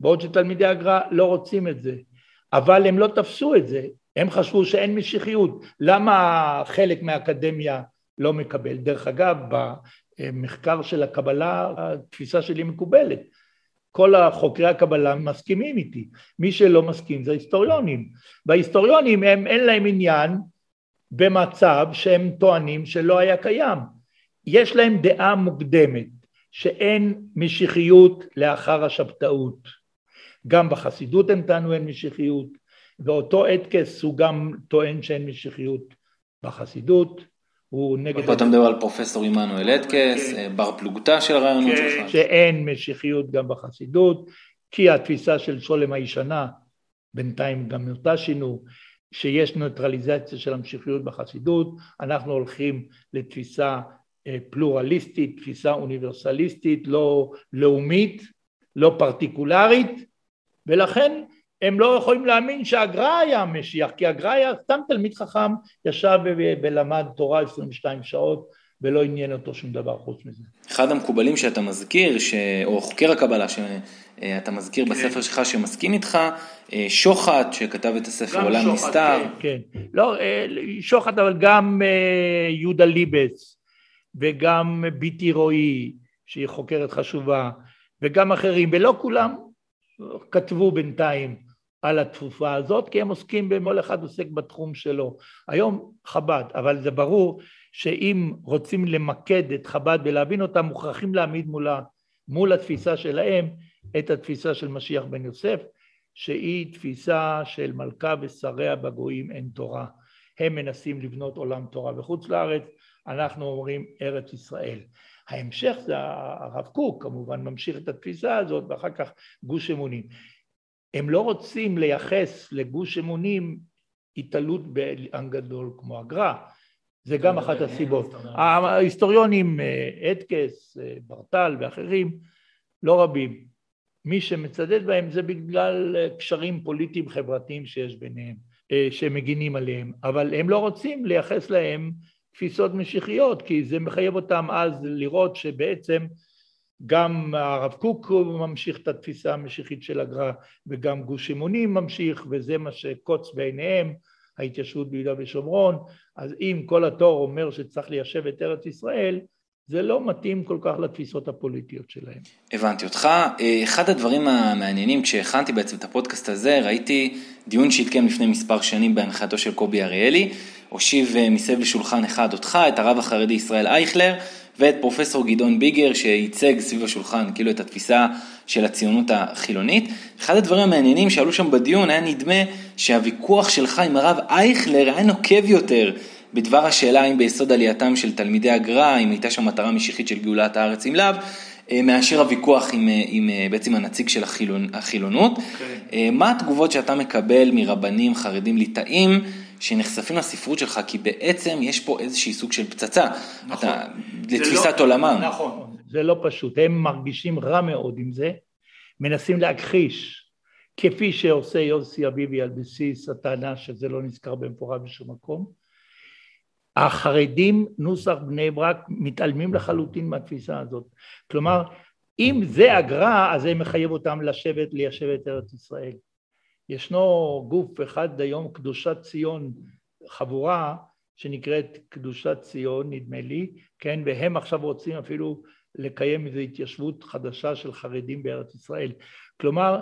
בעוד שתלמידי הגר"א לא רוצים את זה, אבל הם לא תפסו את זה, הם חשבו שאין משיחיות, למה חלק מהאקדמיה לא מקבל? דרך אגב, במחקר של הקבלה התפיסה שלי מקובלת, כל חוקרי הקבלה מסכימים איתי, מי שלא מסכים זה היסטוריונים, וההיסטוריונים הם אין להם עניין במצב שהם טוענים שלא היה קיים, יש להם דעה מוקדמת שאין משיחיות לאחר השבתאות, גם בחסידות הם טענו אין משיחיות, ואותו אתקס הוא גם טוען שאין משיחיות בחסידות, הוא נגד... פה אתה מדבר על פרופסור עמנואל אתקס, כן. בר פלוגתא של הרעיונות כן, שלך. שאין משיחיות גם בחסידות, כי התפיסה של שולם הישנה, בינתיים גם אותה שינו, שיש נוטרליזציה של המשיחיות בחסידות, אנחנו הולכים לתפיסה אה, פלורליסטית, תפיסה אוניברסליסטית, לא לאומית, לא פרטיקולרית, ולכן הם לא יכולים להאמין שהגר"א היה המשיח, כי הגר"א היה סתם תלמיד חכם, ישב ולמד תורה 22 שעות ולא עניין אותו שום דבר חוץ מזה. אחד המקובלים שאתה מזכיר, ש... או חוקר הקבלה שאתה מזכיר כן. בספר שלך שמסכים איתך, אה, שוחט שכתב את הספר עולם שוחט, נסתר. כן, כן. לא, אה, שוחט אבל גם אה, יהודה ליבס וגם ביטי רועי, שהיא חוקרת חשובה, וגם אחרים, ולא כולם כתבו בינתיים על התקופה הזאת, כי הם עוסקים, כל אחד עוסק בתחום שלו. היום חב"ד, אבל זה ברור שאם רוצים למקד את חב"ד ולהבין אותה, מוכרחים להעמיד מולה, מול התפיסה שלהם את התפיסה של משיח בן יוסף, שהיא תפיסה של מלכה ושריה בגויים אין תורה. הם מנסים לבנות עולם תורה בחוץ לארץ, אנחנו אומרים ארץ ישראל. ההמשך זה הרב קוק כמובן ממשיך את התפיסה הזאת ואחר כך גוש אמונים. הם לא רוצים לייחס לגוש אמונים התעלות בעם גדול כמו הגר"א, זה גם אחת הסיבות. ההיסטוריונים, אה, אדקס, אה, ברטל ואחרים, לא רבים. מי שמצדד בהם זה בגלל אה, קשרים פוליטיים חברתיים שיש ביניהם, שהם מגינים עליהם, אבל הם לא רוצים לייחס להם תפיסות משיחיות, כי זה מחייב אותם אז לראות שבעצם גם הרב קוק ממשיך את התפיסה המשיחית של הגר"א וגם גוש אמונים ממשיך וזה מה שקוץ בעיניהם ההתיישבות ביהודה ושומרון אז אם כל התור אומר שצריך ליישב את ארץ ישראל זה לא מתאים כל כך לתפיסות הפוליטיות שלהם. הבנתי אותך. אחד הדברים המעניינים כשהכנתי בעצם את הפודקאסט הזה ראיתי דיון שהתקיים לפני מספר שנים בהנחייתו של קובי אריאלי הושיב מסביב לשולחן אחד אותך, את הרב החרדי ישראל אייכלר ואת פרופסור גדעון ביגר שייצג סביב השולחן כאילו את התפיסה של הציונות החילונית. אחד הדברים המעניינים שעלו שם בדיון היה נדמה שהוויכוח שלך עם הרב אייכלר היה נוקב יותר בדבר השאלה אם ביסוד עלייתם של תלמידי הגר"א, אם הייתה שם מטרה משיחית של גאולת הארץ אם לאו, אה, מאשר הוויכוח עם, אה, עם אה, בעצם הנציג של החילונ, החילונות. Okay. אוקיי. מה התגובות שאתה מקבל מרבנים חרדים ליטאים שנחשפים לספרות שלך, כי בעצם יש פה איזשהי סוג של פצצה, נכון. אתה, לתפיסת לא, עולמם. נכון, זה לא פשוט, הם מרגישים רע מאוד עם זה, מנסים להכחיש, כפי שעושה יוסי אביבי על בסיס הטענה שזה לא נזכר במפורט בשום מקום. החרדים, נוסח בני ברק, מתעלמים לחלוטין מהתפיסה הזאת. כלומר, אם זה הגר"א, אז זה מחייב אותם לשבת, ליישב את ארץ ישראל. ישנו גוף אחד היום, קדושת ציון, חבורה שנקראת קדושת ציון, נדמה לי, כן, והם עכשיו רוצים אפילו לקיים איזו התיישבות חדשה של חרדים בארץ ישראל. כלומר,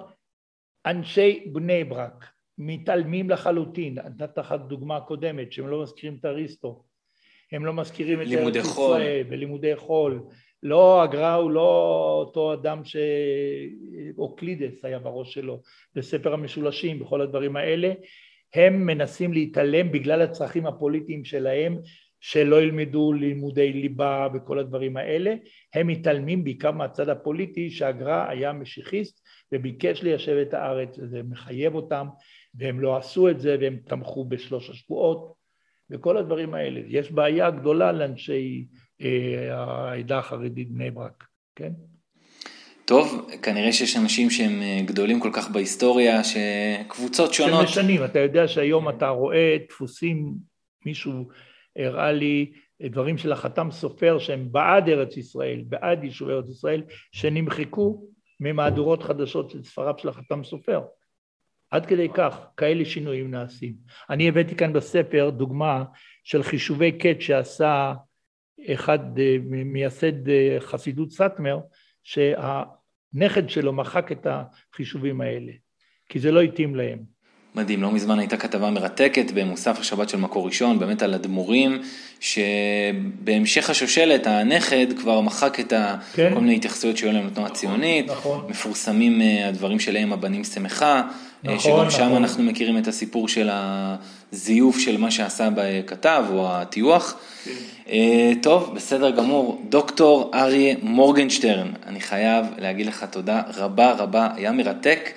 אנשי בני ברק מתעלמים לחלוטין, נתת לך דוגמה קודמת שהם לא מזכירים את אריסטו, הם לא מזכירים את ארץ ישראל ולימודי חול, לא הגר"א הוא לא אותו אדם שאוקלידס היה בראש שלו בספר המשולשים בכל הדברים האלה. הם מנסים להתעלם בגלל הצרכים הפוליטיים שלהם שלא ילמדו לימודי ליבה וכל הדברים האלה. הם מתעלמים בעיקר מהצד הפוליטי שהגר"א היה משיחיסט וביקש ליישב את הארץ וזה מחייב אותם והם לא עשו את זה והם תמכו בשלוש השבועות וכל הדברים האלה. יש בעיה גדולה לאנשי העדה החרדית בני ברק, כן? טוב, כנראה שיש אנשים שהם אה, גדולים כל כך בהיסטוריה, שקבוצות שונות... שמשנים, אתה יודע שהיום אתה רואה דפוסים, מישהו הראה לי דברים של החתם סופר שהם בעד ארץ ישראל, בעד יישוב ארץ ישראל, שנמחקו ממהדורות חדשות של ספריו של החתם סופר. עד כדי כך, כאלה שינויים נעשים. אני הבאתי כאן בספר דוגמה של חישובי קט שעשה אחד אה, מייסד אה, חסידות סאטמר, שהנכד שלו מחק את החישובים האלה, כי זה לא התאים להם. מדהים, לא מזמן הייתה כתבה מרתקת במוסף השבת של מקור ראשון, באמת על אדמו"רים, שבהמשך השושלת הנכד כבר מחק את ה... כן? כל מיני התייחסויות שהיו להם לתנועה נכון, הציונית, נכון. מפורסמים אה, הדברים שלהם הבנים שמחה, נכון, שגם נכון. שם אנחנו מכירים את הסיפור של הזיוף של מה שעשה בכתב או הטיוח. כן. אה, טוב, בסדר גמור. דוקטור אריה מורגנשטרן, אני חייב להגיד לך תודה רבה רבה, היה מרתק.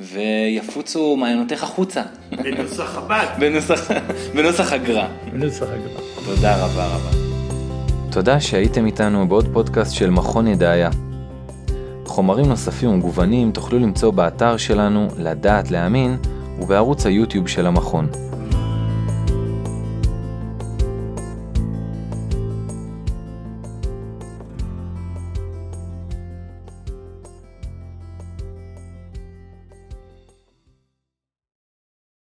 ויפוצו מעיינותיך החוצה. בנוסח חב"ד. בנוסח, בנוסח הגר"א. בנוסח הגר"א. תודה רבה רבה. תודה שהייתם איתנו בעוד פודקאסט של מכון ידעיה. חומרים נוספים ומגוונים תוכלו למצוא באתר שלנו לדעת להאמין ובערוץ היוטיוב של המכון.